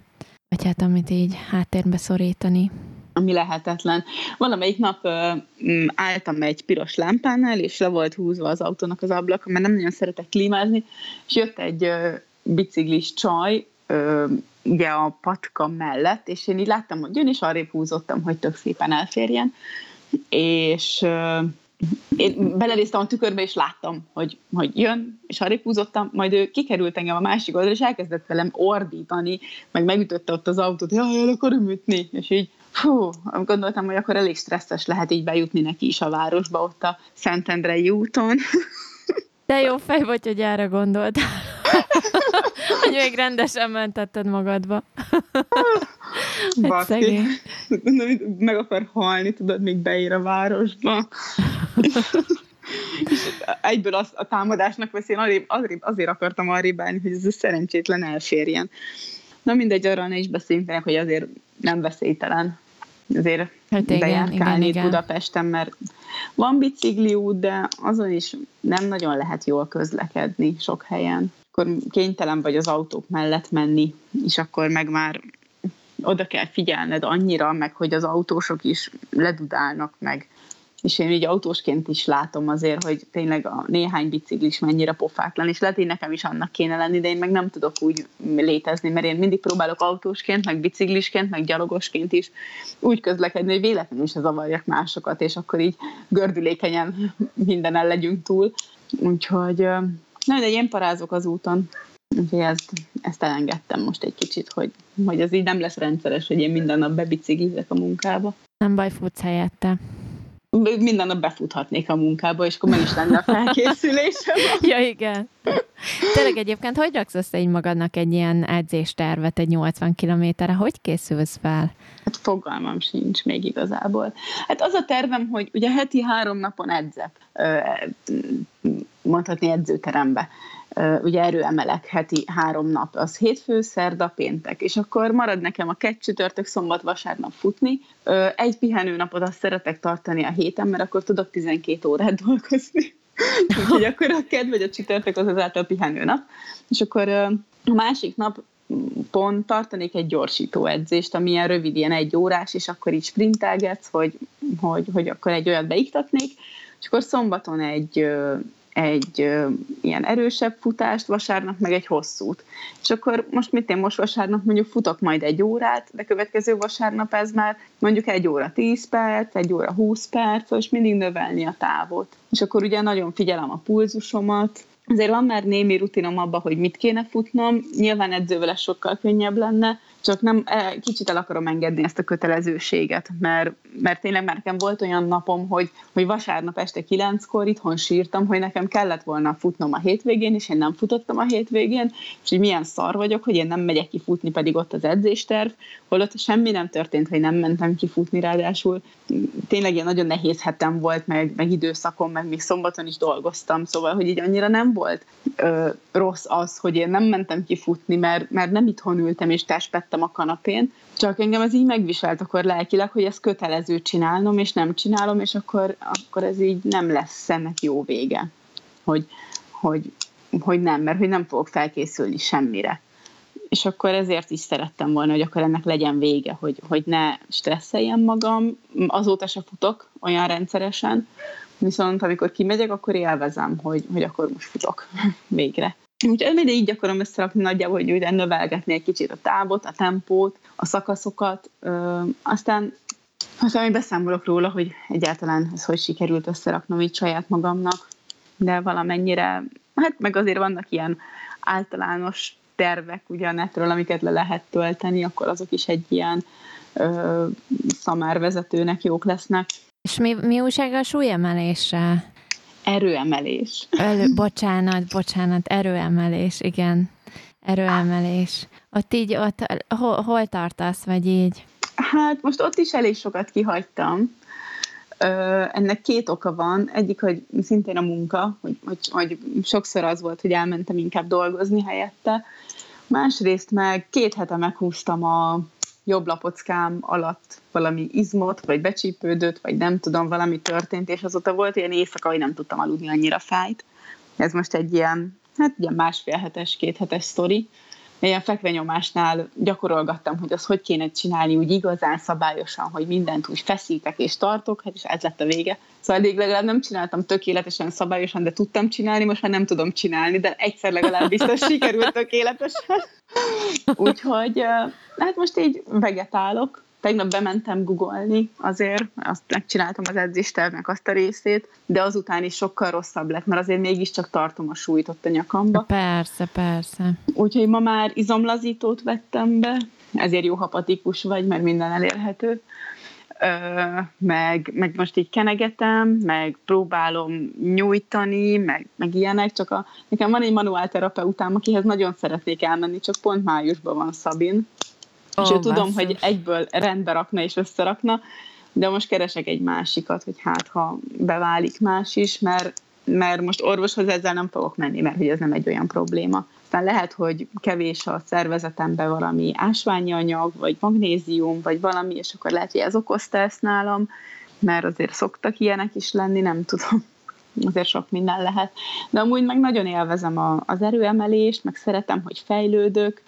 vagy hát amit így háttérbe szorítani ami lehetetlen. Valamelyik nap ö, álltam egy piros lámpánál, és le volt húzva az autónak az ablaka, mert nem nagyon szeretek klímázni, és jött egy ö, biciklis csaj, ö, ugye a patka mellett, és én így láttam, hogy jön, és arrébb húzottam, hogy tök szépen elférjen, és ö, én belenéztem a tükörbe, és láttam, hogy, hogy jön, és arrébb húzottam, majd ő kikerült engem a másik oldalra, és elkezdett velem ordítani, meg megütötte ott az autót, jaj, el akarom ütni, és így Fú, gondoltam, hogy akkor elég stresszes lehet így bejutni neki is a városba, ott a Szentendrei úton. De jó fej vagy, hogy erre gondoltál. hogy még rendesen mentetted magadba. hát meg akar halni, tudod, még beír a városba. és egyből az, a támadásnak vesz, én arrébb, arrébb, azért akartam arrébb állni, hogy ez a szerencsétlen elférjen. Na mindegy, arra ne is beszéljünk, hogy azért nem veszélytelen azért hát igen, bejárkálni igen, igen. Budapesten, mert van bicikliút, de azon is nem nagyon lehet jól közlekedni sok helyen. Akkor kénytelen vagy az autók mellett menni, és akkor meg már oda kell figyelned annyira, meg hogy az autósok is ledudálnak, meg és én így autósként is látom azért, hogy tényleg a néhány biciklis mennyire pofátlan, és lehet, hogy nekem is annak kéne lenni, de én meg nem tudok úgy létezni, mert én mindig próbálok autósként, meg biciklisként, meg gyalogosként is úgy közlekedni, hogy véletlenül is zavarjak másokat, és akkor így gördülékenyen minden el legyünk túl. Úgyhogy na, de én parázok az úton. Úgyhogy ezt, ezt elengedtem most egy kicsit, hogy, hogy az így nem lesz rendszeres, hogy én minden nap bebiciklizek a munkába. Nem baj, futsz helyette minden nap befuthatnék a munkába, és akkor meg is lenne a felkészülésem. ja, igen. Tényleg egyébként, hogy raksz össze egy magadnak egy ilyen edzéstervet egy 80 kilométerre? Hogy készülsz fel? Hát fogalmam sincs még igazából. Hát az a tervem, hogy ugye heti három napon edzek, mondhatni edzőterembe ugye erőemelek heti három nap, az hétfő, szerda, péntek, és akkor marad nekem a kettő csütörtök, szombat, vasárnap futni. Egy pihenőnapot azt szeretek tartani a héten, mert akkor tudok 12 órát dolgozni. Úgyhogy akkor a kedv vagy a csütörtök az azáltal pihenőnap. És akkor a másik nap pont tartanék egy gyorsító edzést, ami ilyen rövid, ilyen egy órás, és akkor így sprintelgetsz, hogy, hogy, hogy akkor egy olyat beiktatnék, és akkor szombaton egy egy ilyen erősebb futást, vasárnap meg egy hosszút. És akkor most mit én most vasárnap mondjuk futok majd egy órát, de következő vasárnap ez már mondjuk egy óra 10 perc, egy óra 20 perc, és mindig növelni a távot. És akkor ugye nagyon figyelem a pulzusomat, Azért van már némi rutinom abba, hogy mit kéne futnom, nyilván edzővel ez sokkal könnyebb lenne, csak nem, e, kicsit el akarom engedni ezt a kötelezőséget, mert, mert tényleg már nekem volt olyan napom, hogy, hogy vasárnap este kilenckor itthon sírtam, hogy nekem kellett volna futnom a hétvégén, és én nem futottam a hétvégén, és hogy milyen szar vagyok, hogy én nem megyek ki futni, pedig ott az edzésterv, holott semmi nem történt, hogy nem mentem ki futni, ráadásul tényleg ilyen nagyon nehéz hetem volt, meg, meg időszakom, meg még szombaton is dolgoztam, szóval, hogy így annyira nem volt ö, rossz az, hogy én nem mentem ki futni, mert, mert nem itthon ültem és testpettem a kanapén, csak engem ez így megviselt akkor lelkileg, hogy ezt kötelező csinálnom, és nem csinálom, és akkor, akkor ez így nem lesz ennek jó vége. Hogy, hogy, hogy nem, mert hogy nem fogok felkészülni semmire. És akkor ezért is szerettem volna, hogy akkor ennek legyen vége, hogy, hogy ne stresszeljem magam. Azóta se futok olyan rendszeresen, viszont amikor kimegyek, akkor élvezem, hogy, hogy akkor most futok végre. Úgyhogy mindig így akarom összerakni nagyjából, hogy ugye növelgetni egy kicsit a távot, a tempót, a szakaszokat, ö, aztán aztán még beszámolok róla, hogy egyáltalán ez hogy sikerült összeraknom így saját magamnak, de valamennyire, hát meg azért vannak ilyen általános tervek ugye a netről, amiket le lehet tölteni, akkor azok is egy ilyen ö, szamárvezetőnek jók lesznek. És mi, mi újság a súlyemeléssel? Erőemelés. Elő, bocsánat, bocsánat, erőemelés, igen. Erőemelés. Ott így, ott, hol, hol tartasz, vagy így? Hát most ott is elég sokat kihagytam. Ö, ennek két oka van. Egyik, hogy szintén a munka, hogy, hogy, hogy sokszor az volt, hogy elmentem inkább dolgozni helyette. Másrészt meg két hete meghúztam a jobb lapockám alatt valami izmot, vagy becsípődött, vagy nem tudom, valami történt, és azóta volt ilyen éjszaka, hogy nem tudtam aludni, annyira fájt. Ez most egy ilyen, hát ilyen másfél hetes, két hetes sztori, ilyen fekvenyomásnál gyakorolgattam, hogy az hogy kéne csinálni úgy igazán szabályosan, hogy mindent úgy feszítek és tartok, hát és ez lett a vége. Szóval eddig legalább nem csináltam tökéletesen szabályosan, de tudtam csinálni, most már nem tudom csinálni, de egyszer legalább biztos sikerült tökéletesen. Úgyhogy hát most így vegetálok, Tegnap bementem googolni azért, azt megcsináltam az edzéstervnek azt a részét, de azután is sokkal rosszabb lett, mert azért mégiscsak tartom a súlyt ott a nyakamba. Persze, persze. Úgyhogy ma már izomlazítót vettem be, ezért jó hapatikus vagy, mert minden elérhető. Ö, meg, meg most így kenegetem, meg próbálom nyújtani, meg, meg ilyenek, csak a, nekem van egy manuálterapeutám, akihez nagyon szeretnék elmenni, csak pont májusban van Szabin, Oh, és ő tudom, hogy egyből rendbe rakna és összerakna, de most keresek egy másikat, hogy hát ha beválik más is, mert, mert most orvoshoz ezzel nem fogok menni, mert hogy ez nem egy olyan probléma. Aztán lehet, hogy kevés a szervezetemben valami ásványi anyag, vagy magnézium, vagy valami, és akkor lehet, hogy ez okozta ezt nálam, mert azért szoktak ilyenek is lenni, nem tudom. Azért sok minden lehet. De amúgy meg nagyon élvezem a, az erőemelést, meg szeretem, hogy fejlődök,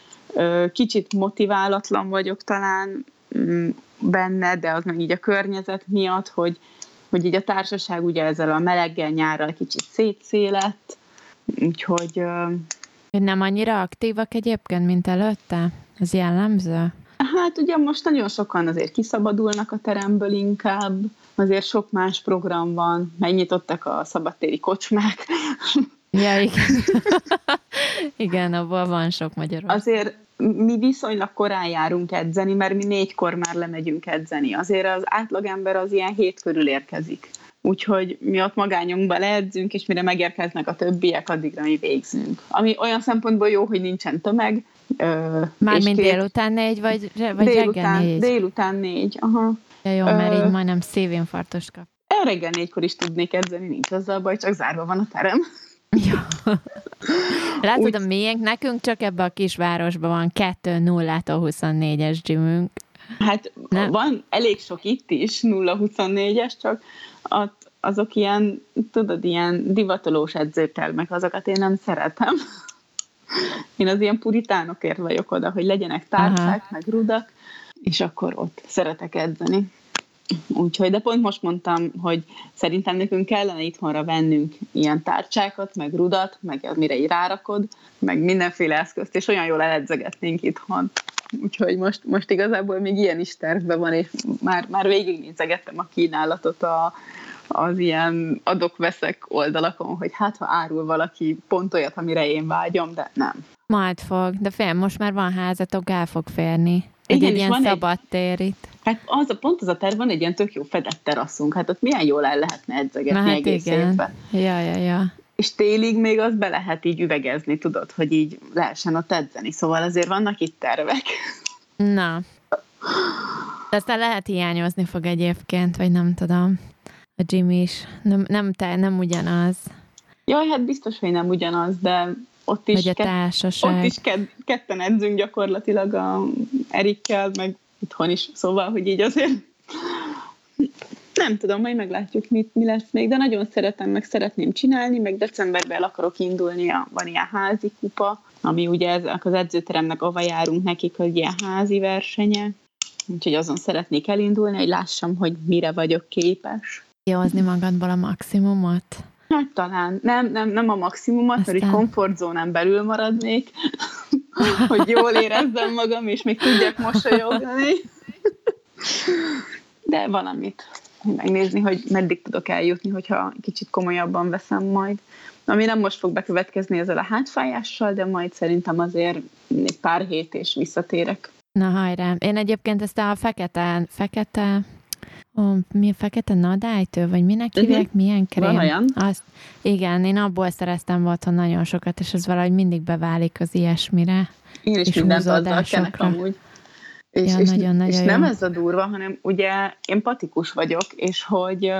Kicsit motiválatlan vagyok talán mm, benne, de az meg így a környezet miatt, hogy, hogy így a társaság ugye ezzel a meleggel nyárral kicsit szétszélett, úgyhogy... Nem annyira aktívak egyébként, mint előtte? Ez jellemző? Hát ugye most nagyon sokan azért kiszabadulnak a teremből inkább, azért sok más program van, megnyitottak a szabadtéri kocsmák. Ja, igen. igen, abból van sok magyar. Azért mi viszonylag korán járunk edzeni, mert mi négykor már lemegyünk edzeni. Azért az átlagember az ilyen hét körül érkezik. Úgyhogy mi ott magányunkba leedzünk, és mire megérkeznek a többiek, addigra mi végzünk. Ami olyan szempontból jó, hogy nincsen tömeg. Mármint két... délután négy, vagy, vagy délután, reggel négy? Délután négy, aha. Ja, jó, mert ö... így majdnem szívinfarktos kap. Reggel négykor is tudnék edzeni, nincs azzal baj, csak zárva van a terem. Ja. Látod, Úgy... a miénk nekünk csak ebbe a kisvárosban van 2 0 24-es gymünk. Hát Nem? van elég sok itt is 0-24-es, csak azok ilyen, tudod, ilyen divatolós edzőtermek, azokat én nem szeretem. Én az ilyen puritánokért vagyok oda, hogy legyenek tárcák, Aha. meg rudak, és akkor ott szeretek edzeni. Úgyhogy, de pont most mondtam, hogy szerintem nekünk kellene itthonra vennünk ilyen tárcsákat, meg rudat, meg mire így rárakod, meg mindenféle eszközt, és olyan jól eledzegetnénk itthon. Úgyhogy most, most igazából még ilyen is tervben van, és már, már végignézegettem a kínálatot a, az ilyen adok-veszek oldalakon, hogy hát ha árul valaki pont olyat, amire én vágyom, de nem. Majd fog, de fél, most már van házatok, el fog férni. Egy, egy ilyen szabad tér itt. Hát az a, pont az a terv, van egy ilyen tök jó fedett teraszunk, hát ott milyen jól el lehetne edzegetni hát egész igen. évben. Ja, ja, ja. És télig még az be lehet így üvegezni, tudod, hogy így lehessen ott edzeni. Szóval azért vannak itt tervek. Na. De aztán lehet hiányozni fog egyébként, vagy nem tudom. A gym is. Nem, nem, te, nem ugyanaz. Jaj, hát biztos, hogy nem ugyanaz, de ott is, vagy a társaság. ott is ketten edzünk gyakorlatilag a Erikkel, meg itthon is, szóval, hogy így azért nem tudom, majd meglátjuk, mit, mi lesz még, de nagyon szeretem, meg szeretném csinálni, meg decemberben el akarok indulni, a, van ilyen házi kupa, ami ugye ez, az edzőteremnek ava járunk nekik, hogy ilyen házi versenye, úgyhogy azon szeretnék elindulni, hogy lássam, hogy mire vagyok képes. Kihozni magadból a maximumot? Hát talán. Nem, nem, nem a maximumot, Aztán... mert egy komfortzónán belül maradnék, hogy jól érezzem magam, és még tudjak mosolyogni. De valamit megnézni, hogy meddig tudok eljutni, hogyha kicsit komolyabban veszem majd. Ami nem most fog bekövetkezni ezzel a hátfájással, de majd szerintem azért egy pár hét és visszatérek. Na hajrá. Én egyébként ezt a fekete, fekete Ó, mi a fekete nadálytől, vagy minek uh-huh. hívják, milyen krém? Van olyan? Azt, igen, én abból szereztem otthon nagyon sokat, és ez valahogy mindig beválik az ilyesmire. Én is és mindent azzal kenek amúgy. És, ja, és, nagyon, nagyon és jó. nem ez a durva, hanem ugye én patikus vagyok, és hogy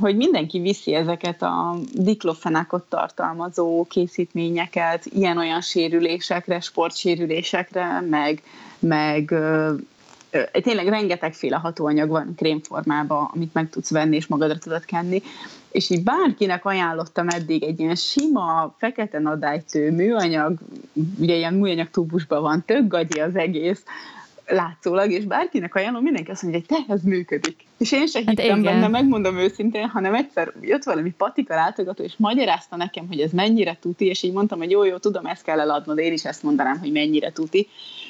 hogy mindenki viszi ezeket a diklofenákot tartalmazó készítményeket ilyen-olyan sérülésekre, sportsérülésekre, meg, meg tényleg rengetegféle hatóanyag van krémformában, amit meg tudsz venni és magadra tudod kenni, és így bárkinek ajánlottam eddig egy ilyen sima, fekete nadálytő műanyag, ugye ilyen műanyag tubusban van, tök gagyi az egész, látszólag, és bárkinek ajánlom, mindenki azt mondja, hogy te, ez működik. És én sem hát hittem benne, megmondom őszintén, hanem egyszer jött valami patika látogató, és magyarázta nekem, hogy ez mennyire tuti, és így mondtam, hogy jó, jó, tudom, ezt kell eladnod, én is ezt mondanám, hogy mennyire tuti.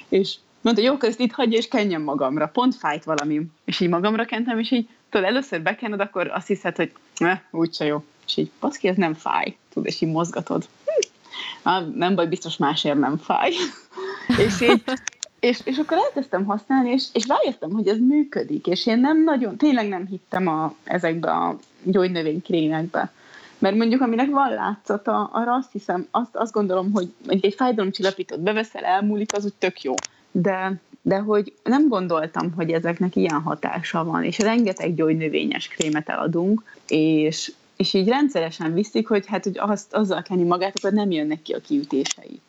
És mondta, jó, ezt itt hagyja, és kenjem magamra. Pont fájt valami. És így magamra kentem, és így tudod, először bekened, akkor azt hiszed, hogy ne, úgyse jó. És így, baszki, ez nem fáj. Tudod, és így mozgatod. Hm. nem baj, biztos másért nem fáj. és így és, és akkor elkezdtem használni, és, és rájöttem, hogy ez működik, és én nem nagyon, tényleg nem hittem a, ezekbe a gyógynövénykrémekbe. Mert mondjuk, aminek van látszata, arra azt hiszem, azt, azt gondolom, hogy egy fájdalomcsillapítót beveszel, elmúlik, az úgy tök jó. De, de hogy nem gondoltam, hogy ezeknek ilyen hatása van, és rengeteg gyógynövényes krémet eladunk, és, és így rendszeresen viszik, hogy hát, hogy azt, azzal kenni magát, akkor nem jönnek ki a kiütései.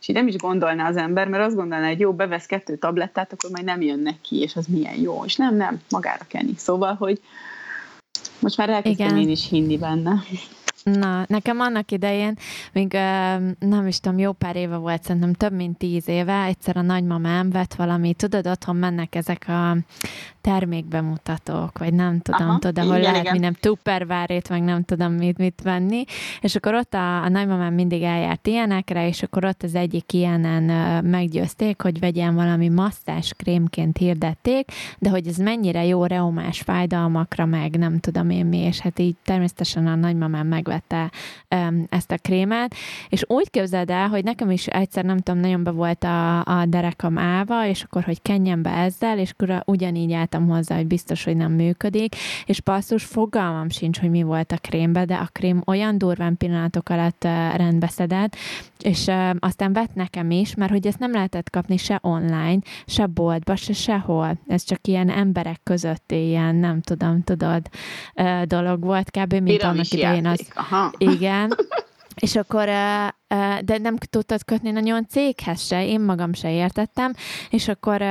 És így nem is gondolná az ember, mert azt gondolná, hogy jó, bevesz kettő tablettát, akkor majd nem jönnek ki, és az milyen jó. És nem, nem, magára kenni. Szóval, hogy most már elkezdtem Igen. én is hinni benne. Na, nekem annak idején, még nem is tudom, jó pár éve volt, szerintem több mint tíz éve, egyszer a nagymamám vett valami, tudod, otthon mennek ezek a termékbemutatók, vagy nem tudom, Aha, tudod, ahol igen, lehet igen. minden tuppervárét, meg nem tudom mit, mit venni, és akkor ott a, a nagymamám mindig eljárt ilyenekre, és akkor ott az egyik ilyenen meggyőzték, hogy vegyen valami masszás krémként hirdették, de hogy ez mennyire jó reumás fájdalmakra, meg nem tudom én mi, és hát így természetesen a nagymamám megvette um, ezt a krémet, és úgy képzeld el, hogy nekem is egyszer nem tudom, nagyon be volt a, a derekam állva, és akkor, hogy kenjen be ezzel, és akkor ugyanígy álltam hozzá, hogy biztos, hogy nem működik, és passzus fogalmam sincs, hogy mi volt a krémbe, de a krém olyan durván pillanatok alatt uh, rendbeszedett, és uh, aztán vett nekem is, mert hogy ezt nem lehetett kapni se online, se boltba, se sehol. Ez csak ilyen emberek közötti ilyen, nem tudom, tudod, uh, dolog volt kb. mint Piramis annak idején az. Aha. Igen. És akkor de nem tudtad kötni nagyon céghez se, én magam se értettem, és akkor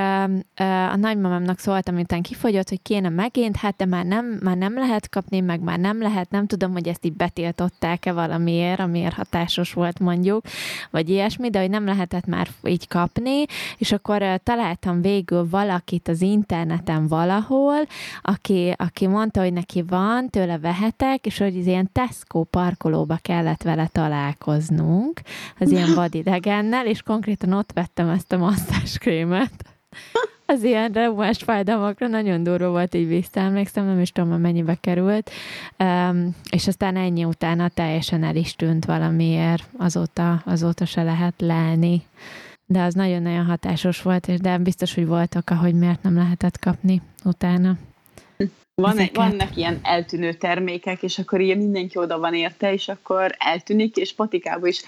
a nagymamámnak szóltam, miután kifogyott, hogy kéne megint, hát de már nem, már nem lehet kapni, meg már nem lehet, nem tudom, hogy ezt így betiltották-e valamiért, amiért hatásos volt mondjuk, vagy ilyesmi, de hogy nem lehetett már így kapni, és akkor találtam végül valakit az interneten valahol, aki, aki mondta, hogy neki van, tőle vehetek, és hogy ilyen Tesco parkolóba kellett vele találkoznunk, voltunk az ilyen vadidegennel, és konkrétan ott vettem ezt a masszázskrémet. Az ilyen reumás fájdalmakra nagyon durva volt, így visszaemlékszem, nem is tudom, mennyibe került. Um, és aztán ennyi utána teljesen el is tűnt valamiért, azóta, azóta se lehet lelni. De az nagyon-nagyon hatásos volt, és de biztos, hogy voltak, ahogy miért nem lehetett kapni utána. Van, egy, vannak ilyen eltűnő termékek, és akkor ilyen mindenki oda van érte, és akkor eltűnik, és patikába is.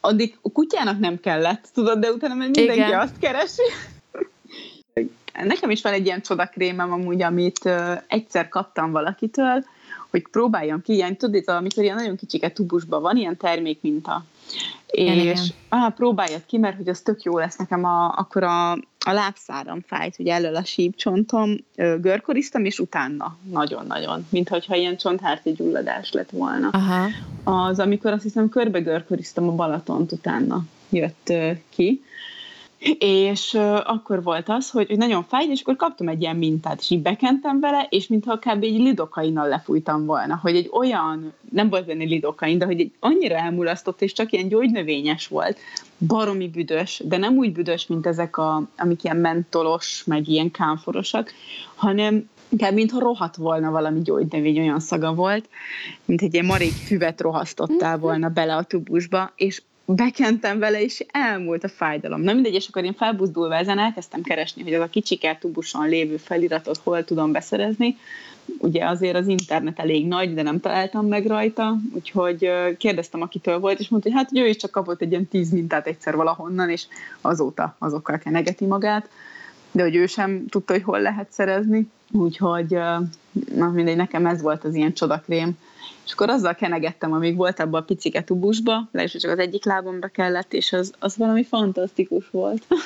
Addig a kutyának nem kellett, tudod, de utána mert mindenki Igen. azt keresi. Nekem is van egy ilyen csodakrémem amúgy, amit uh, egyszer kaptam valakitől, hogy próbáljam ki, ilyen, tudod, amikor ilyen nagyon kicsike tubusban van, ilyen termék minta. Igen, és ah, próbáljad ki, mert hogy az tök jó lesz nekem, a, akkor a, a lábszáram fájt, ugye elől a sípcsontom, görkoriztam, és utána nagyon-nagyon, mint hogyha ilyen csonthárti gyulladás lett volna. Aha. Az, amikor azt hiszem körbe görkoriztam a Balatont, utána jött ki, és akkor volt az, hogy, hogy nagyon fájt, és akkor kaptam egy ilyen mintát, és így bekentem vele, és mintha kb. egy lidokainnal lefújtam volna, hogy egy olyan, nem volt benne lidokain, de hogy egy annyira elmulasztott, és csak ilyen gyógynövényes volt, baromi büdös, de nem úgy büdös, mint ezek, a, amik ilyen mentolos, meg ilyen kámforosak, hanem inkább mintha rohadt volna valami gyógynövény, olyan szaga volt, mint egy ilyen marék füvet rohasztottál volna bele a tubusba, és bekentem vele, és elmúlt a fájdalom. Na mindegy, és akkor én felbuzdulva ezen elkezdtem keresni, hogy az a kicsike tubuson lévő feliratot hol tudom beszerezni. Ugye azért az internet elég nagy, de nem találtam meg rajta, úgyhogy kérdeztem, akitől volt, és mondta, hogy hát hogy ő is csak kapott egy ilyen tíz mintát egyszer valahonnan, és azóta azokkal kenegeti magát, de hogy ő sem tudta, hogy hol lehet szerezni. Úgyhogy na mindegy, nekem ez volt az ilyen csodakrém, és akkor azzal kenegettem, amíg volt abban a picike tubusba, legalábbis csak az egyik lábomra kellett, és az, az valami fantasztikus volt.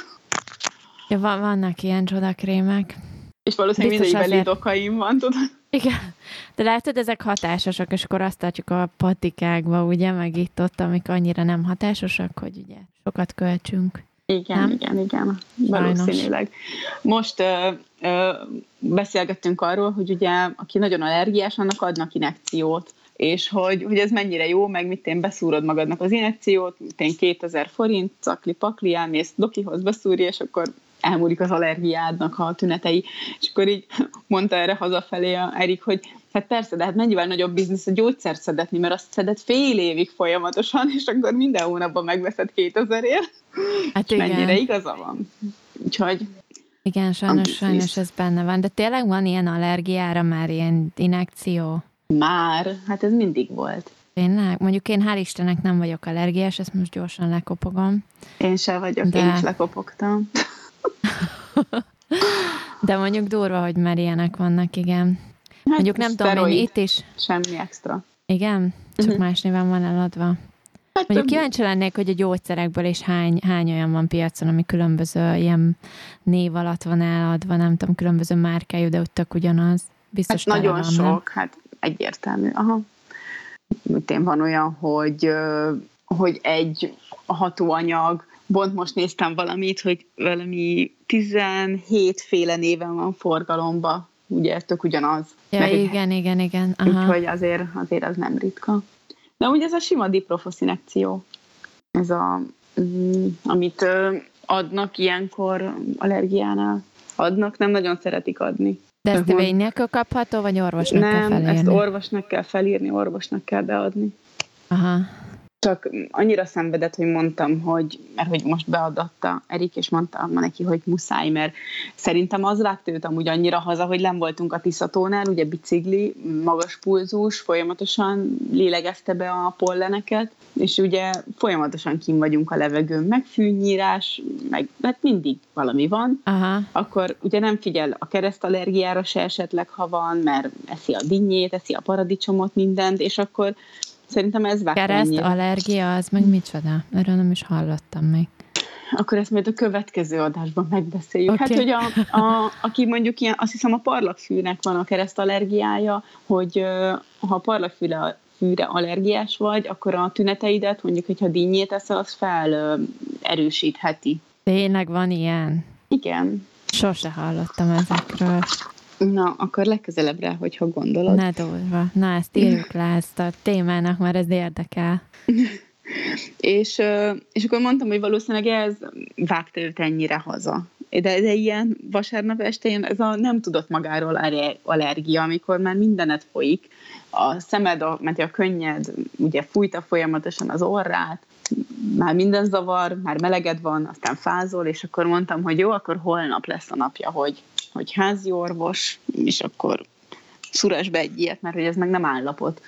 Ja, van, vannak ilyen csodakrémek. És valószínűleg mindegyikben azért... lidokaim van, tudod? Igen, de látod, ezek hatásosak, és akkor azt tartjuk a patikákba, ugye, meg itt ott, amik annyira nem hatásosak, hogy ugye sokat költsünk. Igen, nem? igen, igen, valószínűleg. Most ö, ö, beszélgettünk arról, hogy ugye, aki nagyon allergiás, annak adnak inekciót, és hogy, hogy ez mennyire jó, meg mit én beszúrod magadnak az inekciót, mit én 2000 forint, cakli pakli, elmész dokihoz beszúrja, és akkor elmúlik az allergiádnak a tünetei. És akkor így mondta erre hazafelé a Erik, hogy hát persze, de hát mennyivel nagyobb biznisz a gyógyszert szedetni, mert azt szedett fél évig folyamatosan, és akkor minden hónapban megveszed 2000 ér. Hát igen. mennyire igaza van. Úgyhogy igen, sajnos, sajnos ez benne van. De tényleg van ilyen allergiára már ilyen inekció? Már, hát ez mindig volt. Tényleg? Mondjuk én hál' Istennek nem vagyok allergiás, ezt most gyorsan lekopogom. Én sem vagyok, de... én is lekopogtam. De mondjuk durva, hogy már ilyenek vannak, igen. Hát mondjuk nem tudom, én itt is. Semmi extra. Igen? Csak uh-huh. más néven van eladva. Hát mondjuk kíváncsi lennék, hogy a gyógyszerekből is hány, hány olyan van piacon, ami különböző ilyen név alatt van eladva, nem tudom, különböző márkájú, de ott tök ugyanaz. Biztos hát nagyon van, sok, nem? hát egyértelmű. Aha. Én van olyan, hogy, hogy egy hatóanyag Bont most néztem valamit, hogy valami 17 féle néven van forgalomba, ugye tök ugyanaz. Ja, Meg igen, igen, igen. Aha. Úgyhogy azért, azért az nem ritka. De ugye ez a sima diprofoszinekció, ez a, mm, amit adnak ilyenkor allergiánál. Adnak, nem nagyon szeretik adni. De ezt tévény nélkül kapható, vagy orvosnak nem, kell felírni? Nem, ezt orvosnak kell felírni, orvosnak kell beadni. Aha csak annyira szenvedett, hogy mondtam, hogy, mert hogy most beadatta Erik, és mondtam neki, hogy muszáj, mert szerintem az rágta őt amúgy annyira haza, hogy nem voltunk a Tiszatónál, ugye bicikli, magas pulzus, folyamatosan lélegezte be a polleneket, és ugye folyamatosan kim vagyunk a levegőn, meg fűnyírás, meg hát mindig valami van, Aha. akkor ugye nem figyel a keresztallergiára se esetleg, ha van, mert eszi a dinnyét, eszi a paradicsomot, mindent, és akkor Szerintem ez vágta Kereszt, allergia, az meg micsoda? Erről nem is hallottam még. Akkor ezt majd a következő adásban megbeszéljük. Okay. Hát, hogy a, a, aki mondjuk ilyen, azt hiszem a parlagfűnek van a keresztallergiája, hogy ha a parlagfűre fűre allergiás vagy, akkor a tüneteidet, mondjuk, hogyha dinnyét eszel, az fel erősítheti. Tényleg van ilyen? Igen. Sose hallottam ezekről. Na, akkor legközelebbre, hogyha gondolod. Ne durva. Na, ezt írjuk le, ezt a témának, mert ez érdekel. és, és akkor mondtam, hogy valószínűleg ez vágta őt ennyire haza. De, de ilyen vasárnap estén ez a nem tudott magáról allergia, amikor már mindenet folyik, a szemed, a, mert a könnyed ugye fújta folyamatosan az orrát, már minden zavar, már meleged van, aztán fázol, és akkor mondtam, hogy jó, akkor holnap lesz a napja, hogy hogy házi orvos, és akkor szúrás be egy ilyet, mert hogy ez meg nem állapot.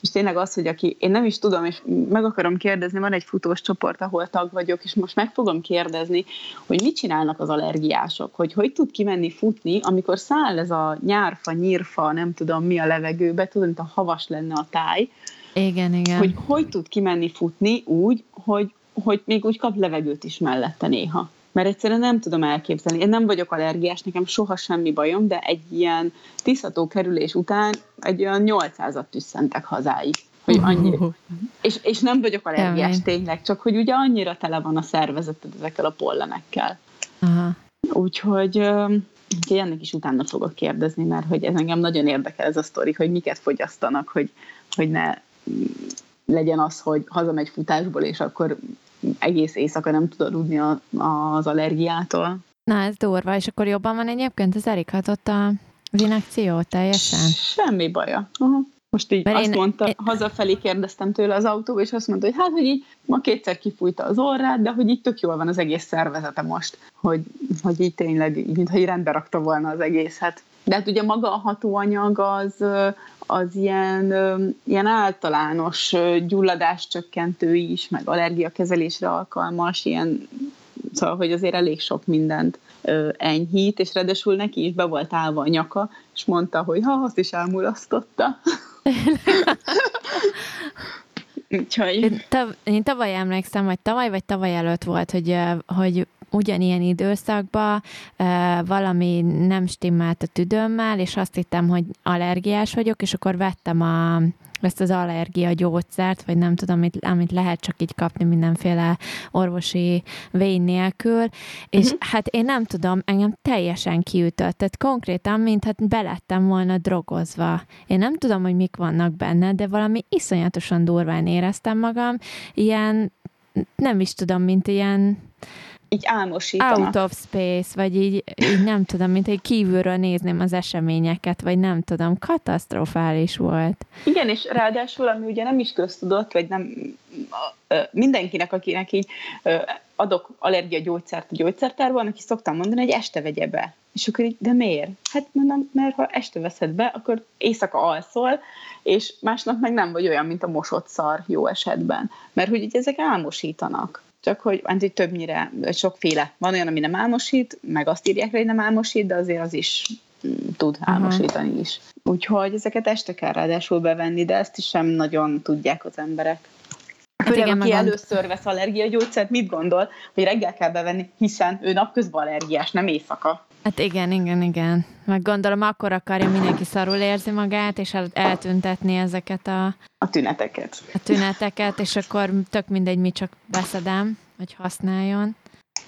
És tényleg az, hogy aki, én nem is tudom, és meg akarom kérdezni, van egy futós csoport, ahol tag vagyok, és most meg fogom kérdezni, hogy mit csinálnak az allergiások, hogy hogy tud kimenni futni, amikor száll ez a nyárfa, nyírfa, nem tudom mi a levegőbe, tudom, mint a havas lenne a táj. Igen, igen. Hogy hogy tud kimenni futni úgy, hogy, hogy még úgy kap levegőt is mellette néha mert egyszerűen nem tudom elképzelni. Én nem vagyok allergiás, nekem soha semmi bajom, de egy ilyen tisztató kerülés után egy olyan 800-at tüsszentek hazáig. Hogy annyi, és, és nem vagyok allergiás Kemény. tényleg, csak hogy ugye annyira tele van a szervezeted ezekkel a pollenekkel. Aha. Úgyhogy, úgyhogy ennek is utána fogok kérdezni, mert hogy ez engem nagyon érdekel ez a sztori, hogy miket fogyasztanak, hogy, hogy ne legyen az, hogy hazamegy futásból, és akkor egész éjszaka nem tud aludni a, az allergiától. Na, ez durva, és akkor jobban van egyébként az Erik hatott a az inekció teljesen? Semmi baja. Uh-huh. Most így Mert azt én, mondta, én... hazafelé kérdeztem tőle az autóba, és azt mondta, hogy hát, hogy így ma kétszer kifújta az orrát, de hogy így tök jól van az egész szervezete most, hogy, hogy így tényleg, mintha így rendbe rakta volna az egészet. De hát ugye maga a hatóanyag az, az ilyen, ilyen általános gyulladáscsökkentő is, meg allergiakezelésre alkalmas, ilyen, szóval, hogy azért elég sok mindent enyhít, és ráadásul neki is be volt állva a nyaka, és mondta, hogy ha, azt is elmulasztotta. Úgyhogy... Én, tav- én tavaly emlékszem, hogy tavaly vagy tavaly előtt volt, hogy, hogy ugyanilyen időszakban valami nem stimmelt a tüdőmmel, és azt hittem, hogy allergiás vagyok, és akkor vettem a ezt az allergia gyógyszert, vagy nem tudom, amit, amit lehet csak így kapni mindenféle orvosi vény nélkül, és uh-huh. hát én nem tudom, engem teljesen kiütött, tehát konkrétan, mint hát belettem volna drogozva. Én nem tudom, hogy mik vannak benne, de valami iszonyatosan durván éreztem magam, ilyen, nem is tudom, mint ilyen így álmosítanak. Out of space, vagy így, így nem tudom, mint egy kívülről nézném az eseményeket, vagy nem tudom, katasztrofális volt. Igen, és ráadásul, ami ugye nem is köztudott, vagy nem mindenkinek, akinek így adok allergiagyógyszert a gyógyszertárban, aki szoktam mondani, hogy este vegye be. És akkor így, de miért? Hát mondom, mert ha este veszed be, akkor éjszaka alszol, és másnap meg nem vagy olyan, mint a mosott szar jó esetben. Mert hogy így ezek álmosítanak csak hogy, hogy többnyire sokféle. Van olyan, ami nem álmosít, meg azt írják hogy nem álmosít, de azért az is mm, tud álmosítani Aha. is. Úgyhogy ezeket este kell ráadásul bevenni, de ezt is sem nagyon tudják az emberek. Hát igen, aki először vesz allergiagyógyszert, mit gondol, hogy reggel kell bevenni, hiszen ő napközben allergiás, nem éjszaka. Hát igen, igen, igen. Meg gondolom, akkor akarja mindenki szarul érzi magát, és el, eltüntetni ezeket a... A tüneteket. A tüneteket, és akkor tök mindegy, mi csak beszedem, hogy használjon.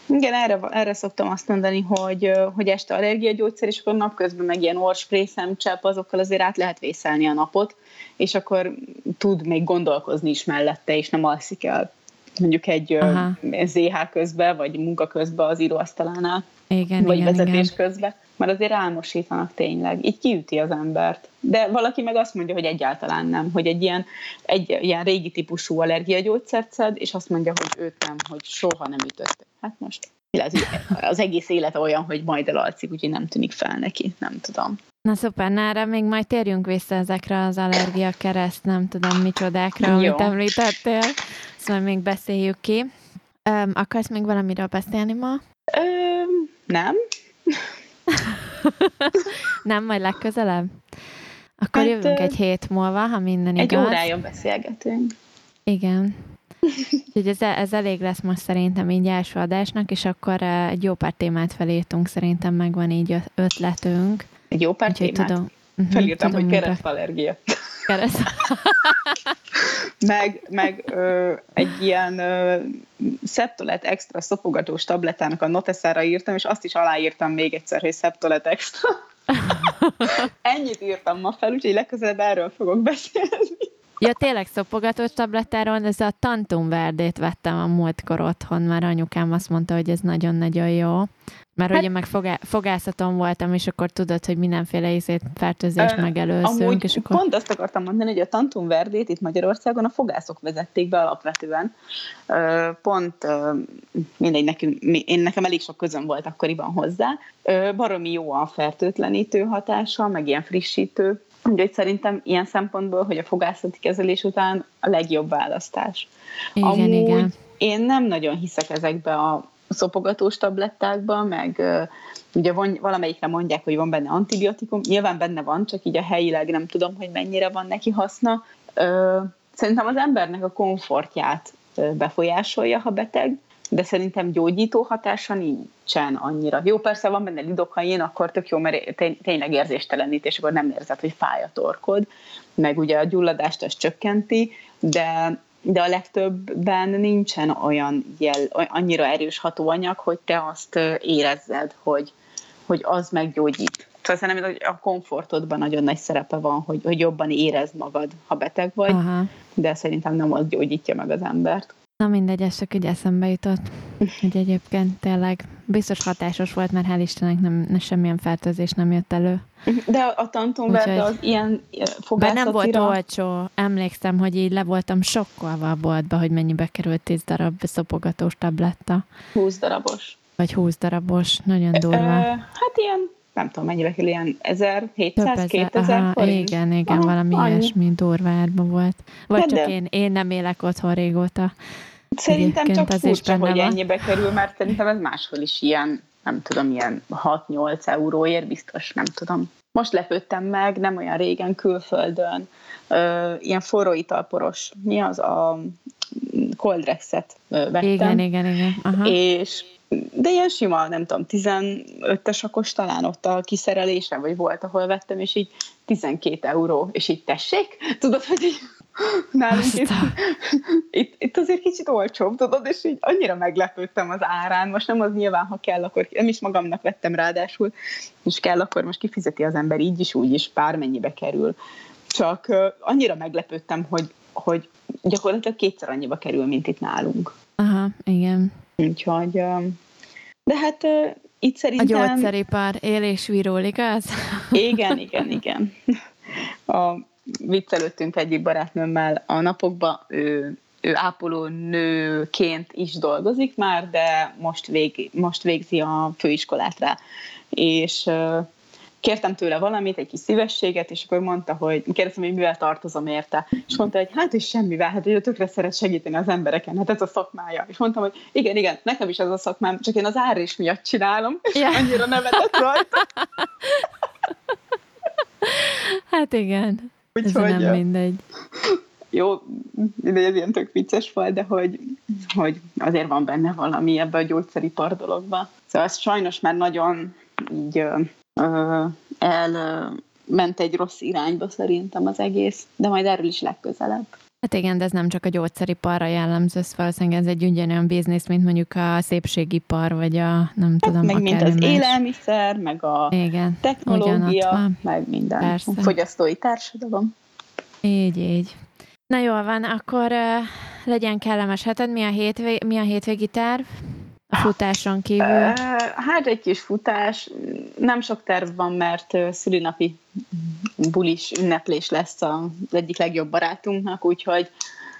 Igen, erre, erre szoktam azt mondani, hogy, hogy este allergiagyógyszer, és akkor napközben meg ilyen orspray, szemcsepp, azokkal azért át lehet vészelni a napot, és akkor tud még gondolkozni is mellette, és nem alszik el mondjuk egy Aha. ZH közben, vagy munka közben az íróasztalánál, igen, vagy igen, vezetés igen. közben, mert azért álmosítanak tényleg. Így kiüti az embert. De valaki meg azt mondja, hogy egyáltalán nem, hogy egy ilyen, egy ilyen régi típusú allergiagyógyszert szed, és azt mondja, hogy őt nem, hogy soha nem ütött. Hát most az egész élete olyan, hogy majd elalszik, úgyhogy nem tűnik fel neki, nem tudom. Na szuper, nára még majd térjünk vissza ezekre az allergia kereszt, nem tudom micsodákra, Jó. amit említettél. Szóval még beszéljük ki. Um, akarsz még valamiről beszélni ma? Um, nem. nem, majd legközelebb? Akkor hát, jövünk egy hét múlva, ha minden egy igaz. Egy órája beszélgetünk. Igen. Úgyhogy ez, ez elég lesz most szerintem így első adásnak, és akkor egy jó pár témát felírtunk, szerintem megvan így ötletünk. Egy jó pár Úgyhogy témát? Tudom, uh-huh, Felírtam, tudom, hogy keresztallergia. Kereszt. meg meg ö, egy ilyen ö, Septolet extra szopogatós tabletának a noteszára írtam, és azt is aláírtam még egyszer, hogy Septolet extra. Ennyit írtam ma fel, úgyhogy legközelebb erről fogok beszélni. Ja, tényleg szopogatós tablettáron, ez a Tantum Verdét vettem a múltkor otthon, mert anyukám azt mondta, hogy ez nagyon-nagyon jó. Mert hát, ugye meg fogá- fogászaton voltam, és akkor tudod, hogy mindenféle ízét fertőzést megelőzünk. Amúgy és akkor... pont azt akartam mondani, hogy a Tantum Verdét itt Magyarországon a fogászok vezették be alapvetően. Pont mindegy, nekünk, én nekem elég sok közön volt akkoriban hozzá. Baromi jó a fertőtlenítő hatása, meg ilyen frissítő. Úgyhogy szerintem ilyen szempontból, hogy a fogászati kezelés után a legjobb választás. Igen, Amúgy igen. én nem nagyon hiszek ezekbe a szopogatós tablettákba, meg ugye von, valamelyikre mondják, hogy van benne antibiotikum, nyilván benne van, csak így a helyileg nem tudom, hogy mennyire van neki haszna. Szerintem az embernek a komfortját befolyásolja, ha beteg, de szerintem gyógyító hatása nincsen annyira. Jó, persze van benne lidokain, akkor tök jó, mert tényleg érzéstelenít, és akkor nem érzed, hogy fáj a torkod, meg ugye a gyulladást az csökkenti, de de a legtöbbben nincsen olyan jel, annyira erős hatóanyag, hogy te azt érezzed, hogy, hogy az meggyógyít. Szóval szerintem hogy a komfortodban nagyon nagy szerepe van, hogy, hogy jobban érezd magad, ha beteg vagy, Aha. de szerintem nem az gyógyítja meg az embert. Na mindegy, ez csak így eszembe jutott, hogy egyébként tényleg biztos hatásos volt, mert hál' Istennek nem, nem semmilyen fertőzés nem jött elő. De a tantumber az ilyen fogászatira... nem volt olcsó. Emlékszem, hogy így le voltam sokkolva a boltba, hogy mennyibe került 10 darab szopogatós tabletta. 20 darabos. Vagy 20 darabos, nagyon durva. Ö, hát ilyen nem tudom, mennyibe kell ilyen 1700, 2000 forint? Igen, igen, aha, valami annyi. ilyesmi durva volt. Vagy de csak de... én, én nem élek otthon régóta. Szerintem csak az furcsa, hogy van. ennyibe kerül, mert szerintem ez máshol is ilyen, nem tudom, ilyen 6-8 euróért biztos, nem tudom. Most lepődtem meg, nem olyan régen külföldön, ö, ilyen forró italporos, mi az a Coldrexet vettem. Igen, igen, igen. Aha. És de ilyen sima, nem tudom, 15-es akos talán ott a kiszerelése, vagy volt, ahol vettem, és így 12 euró, és így tessék, tudod, hogy így nálunk itt, itt, itt azért kicsit olcsóbb, tudod, és így annyira meglepődtem az árán, most nem az nyilván, ha kell, akkor nem is magamnak vettem ráadásul, és kell, akkor most kifizeti az ember így is, úgy is, bármennyibe kerül. Csak uh, annyira meglepődtem, hogy, hogy gyakorlatilag kétszer annyiba kerül, mint itt nálunk. Aha, igen. Úgyhogy, de hát itt szerintem... A gyógyszeripar él és virul, igaz? Igen, igen, igen. A viccelődtünk egyik barátnőmmel a napokban, ő, ő ápoló nőként is dolgozik már, de most, vég, most végzi a főiskolát rá. És kértem tőle valamit, egy kis szívességet, és akkor mondta, hogy kérdeztem, hogy mivel tartozom érte, és mondta, hogy hát is semmivel, hát ő tökre szeret segíteni az embereken, hát ez a szakmája. És mondtam, hogy igen, igen, nekem is ez a szakmám, csak én az árés miatt csinálom, ja. annyira nevetett rajta. hát igen, Úgyhogy, ez nem mindegy. Jó, de ez ilyen tök vicces volt, de hogy, hogy azért van benne valami ebbe a gyógyszeripar dologba. Szóval ez sajnos már nagyon így elment egy rossz irányba szerintem az egész, de majd erről is legközelebb. Hát igen, de ez nem csak a gyógyszeriparra jellemző, ez valószínűleg ez egy ugyanolyan biznisz, mint mondjuk a szépségipar, vagy a nem hát tudom, meg mint az más. élelmiszer, meg a igen, technológia, meg minden. Persze. A fogyasztói társadalom. Így, így. Na jól van, akkor uh, legyen kellemes heted. Mi a, hétvég, mi a hétvégi terv? A futáson kívül? Hát egy kis futás. Nem sok terv van, mert szülinapi bulis ünneplés lesz az egyik legjobb barátunknak, úgyhogy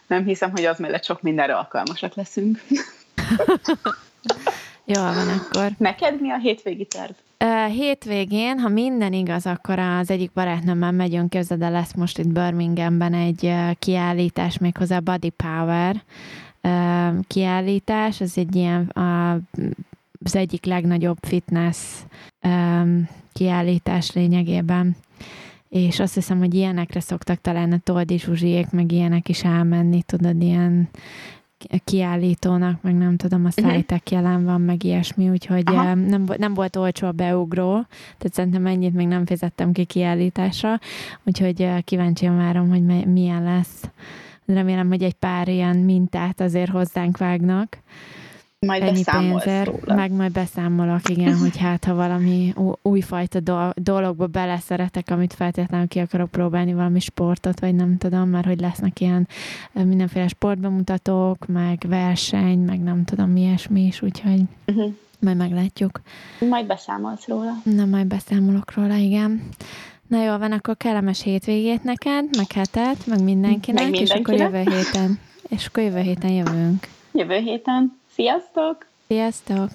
nem hiszem, hogy az mellett sok mindenre alkalmasak leszünk. Jól van akkor. Neked mi a hétvégi terv? Hétvégén, ha minden igaz, akkor az egyik barátnőmmel megyünk közre, de lesz most itt Birminghamben egy kiállítás, méghozzá Body Power kiállítás. Ez egy ilyen a, az egyik legnagyobb fitness kiállítás lényegében és azt hiszem, hogy ilyenekre szoktak talán a Toldi Zsuzsiék, meg ilyenek is elmenni, tudod, ilyen kiállítónak, meg nem tudom, a mhm. szájtek jelen van, meg ilyesmi, úgyhogy Aha. nem, nem volt olcsó a beugró, tehát szerintem ennyit még nem fizettem ki kiállításra, úgyhogy kíváncsian várom, hogy milyen lesz. Remélem, hogy egy pár ilyen mintát azért hozzánk vágnak. Majd ennyi pénzért, róla. meg majd beszámolok, igen, hogy hát ha valami újfajta do- dologba beleszeretek, amit feltétlenül ki akarok próbálni, valami sportot, vagy nem tudom, mert hogy lesznek ilyen mindenféle sportbemutatók, meg verseny, meg nem tudom mi ilyesmi is, úgyhogy uh-huh. majd meglátjuk. Majd beszámolsz róla. Na, majd beszámolok róla, igen. Na jó, van, akkor kellemes hétvégét neked, meg hetet, meg mindenkinek, meg mindenkinek. és akkor jövő héten, és akkor jövő héten jövünk. Jövő héten. Sziasztok! Sziasztok!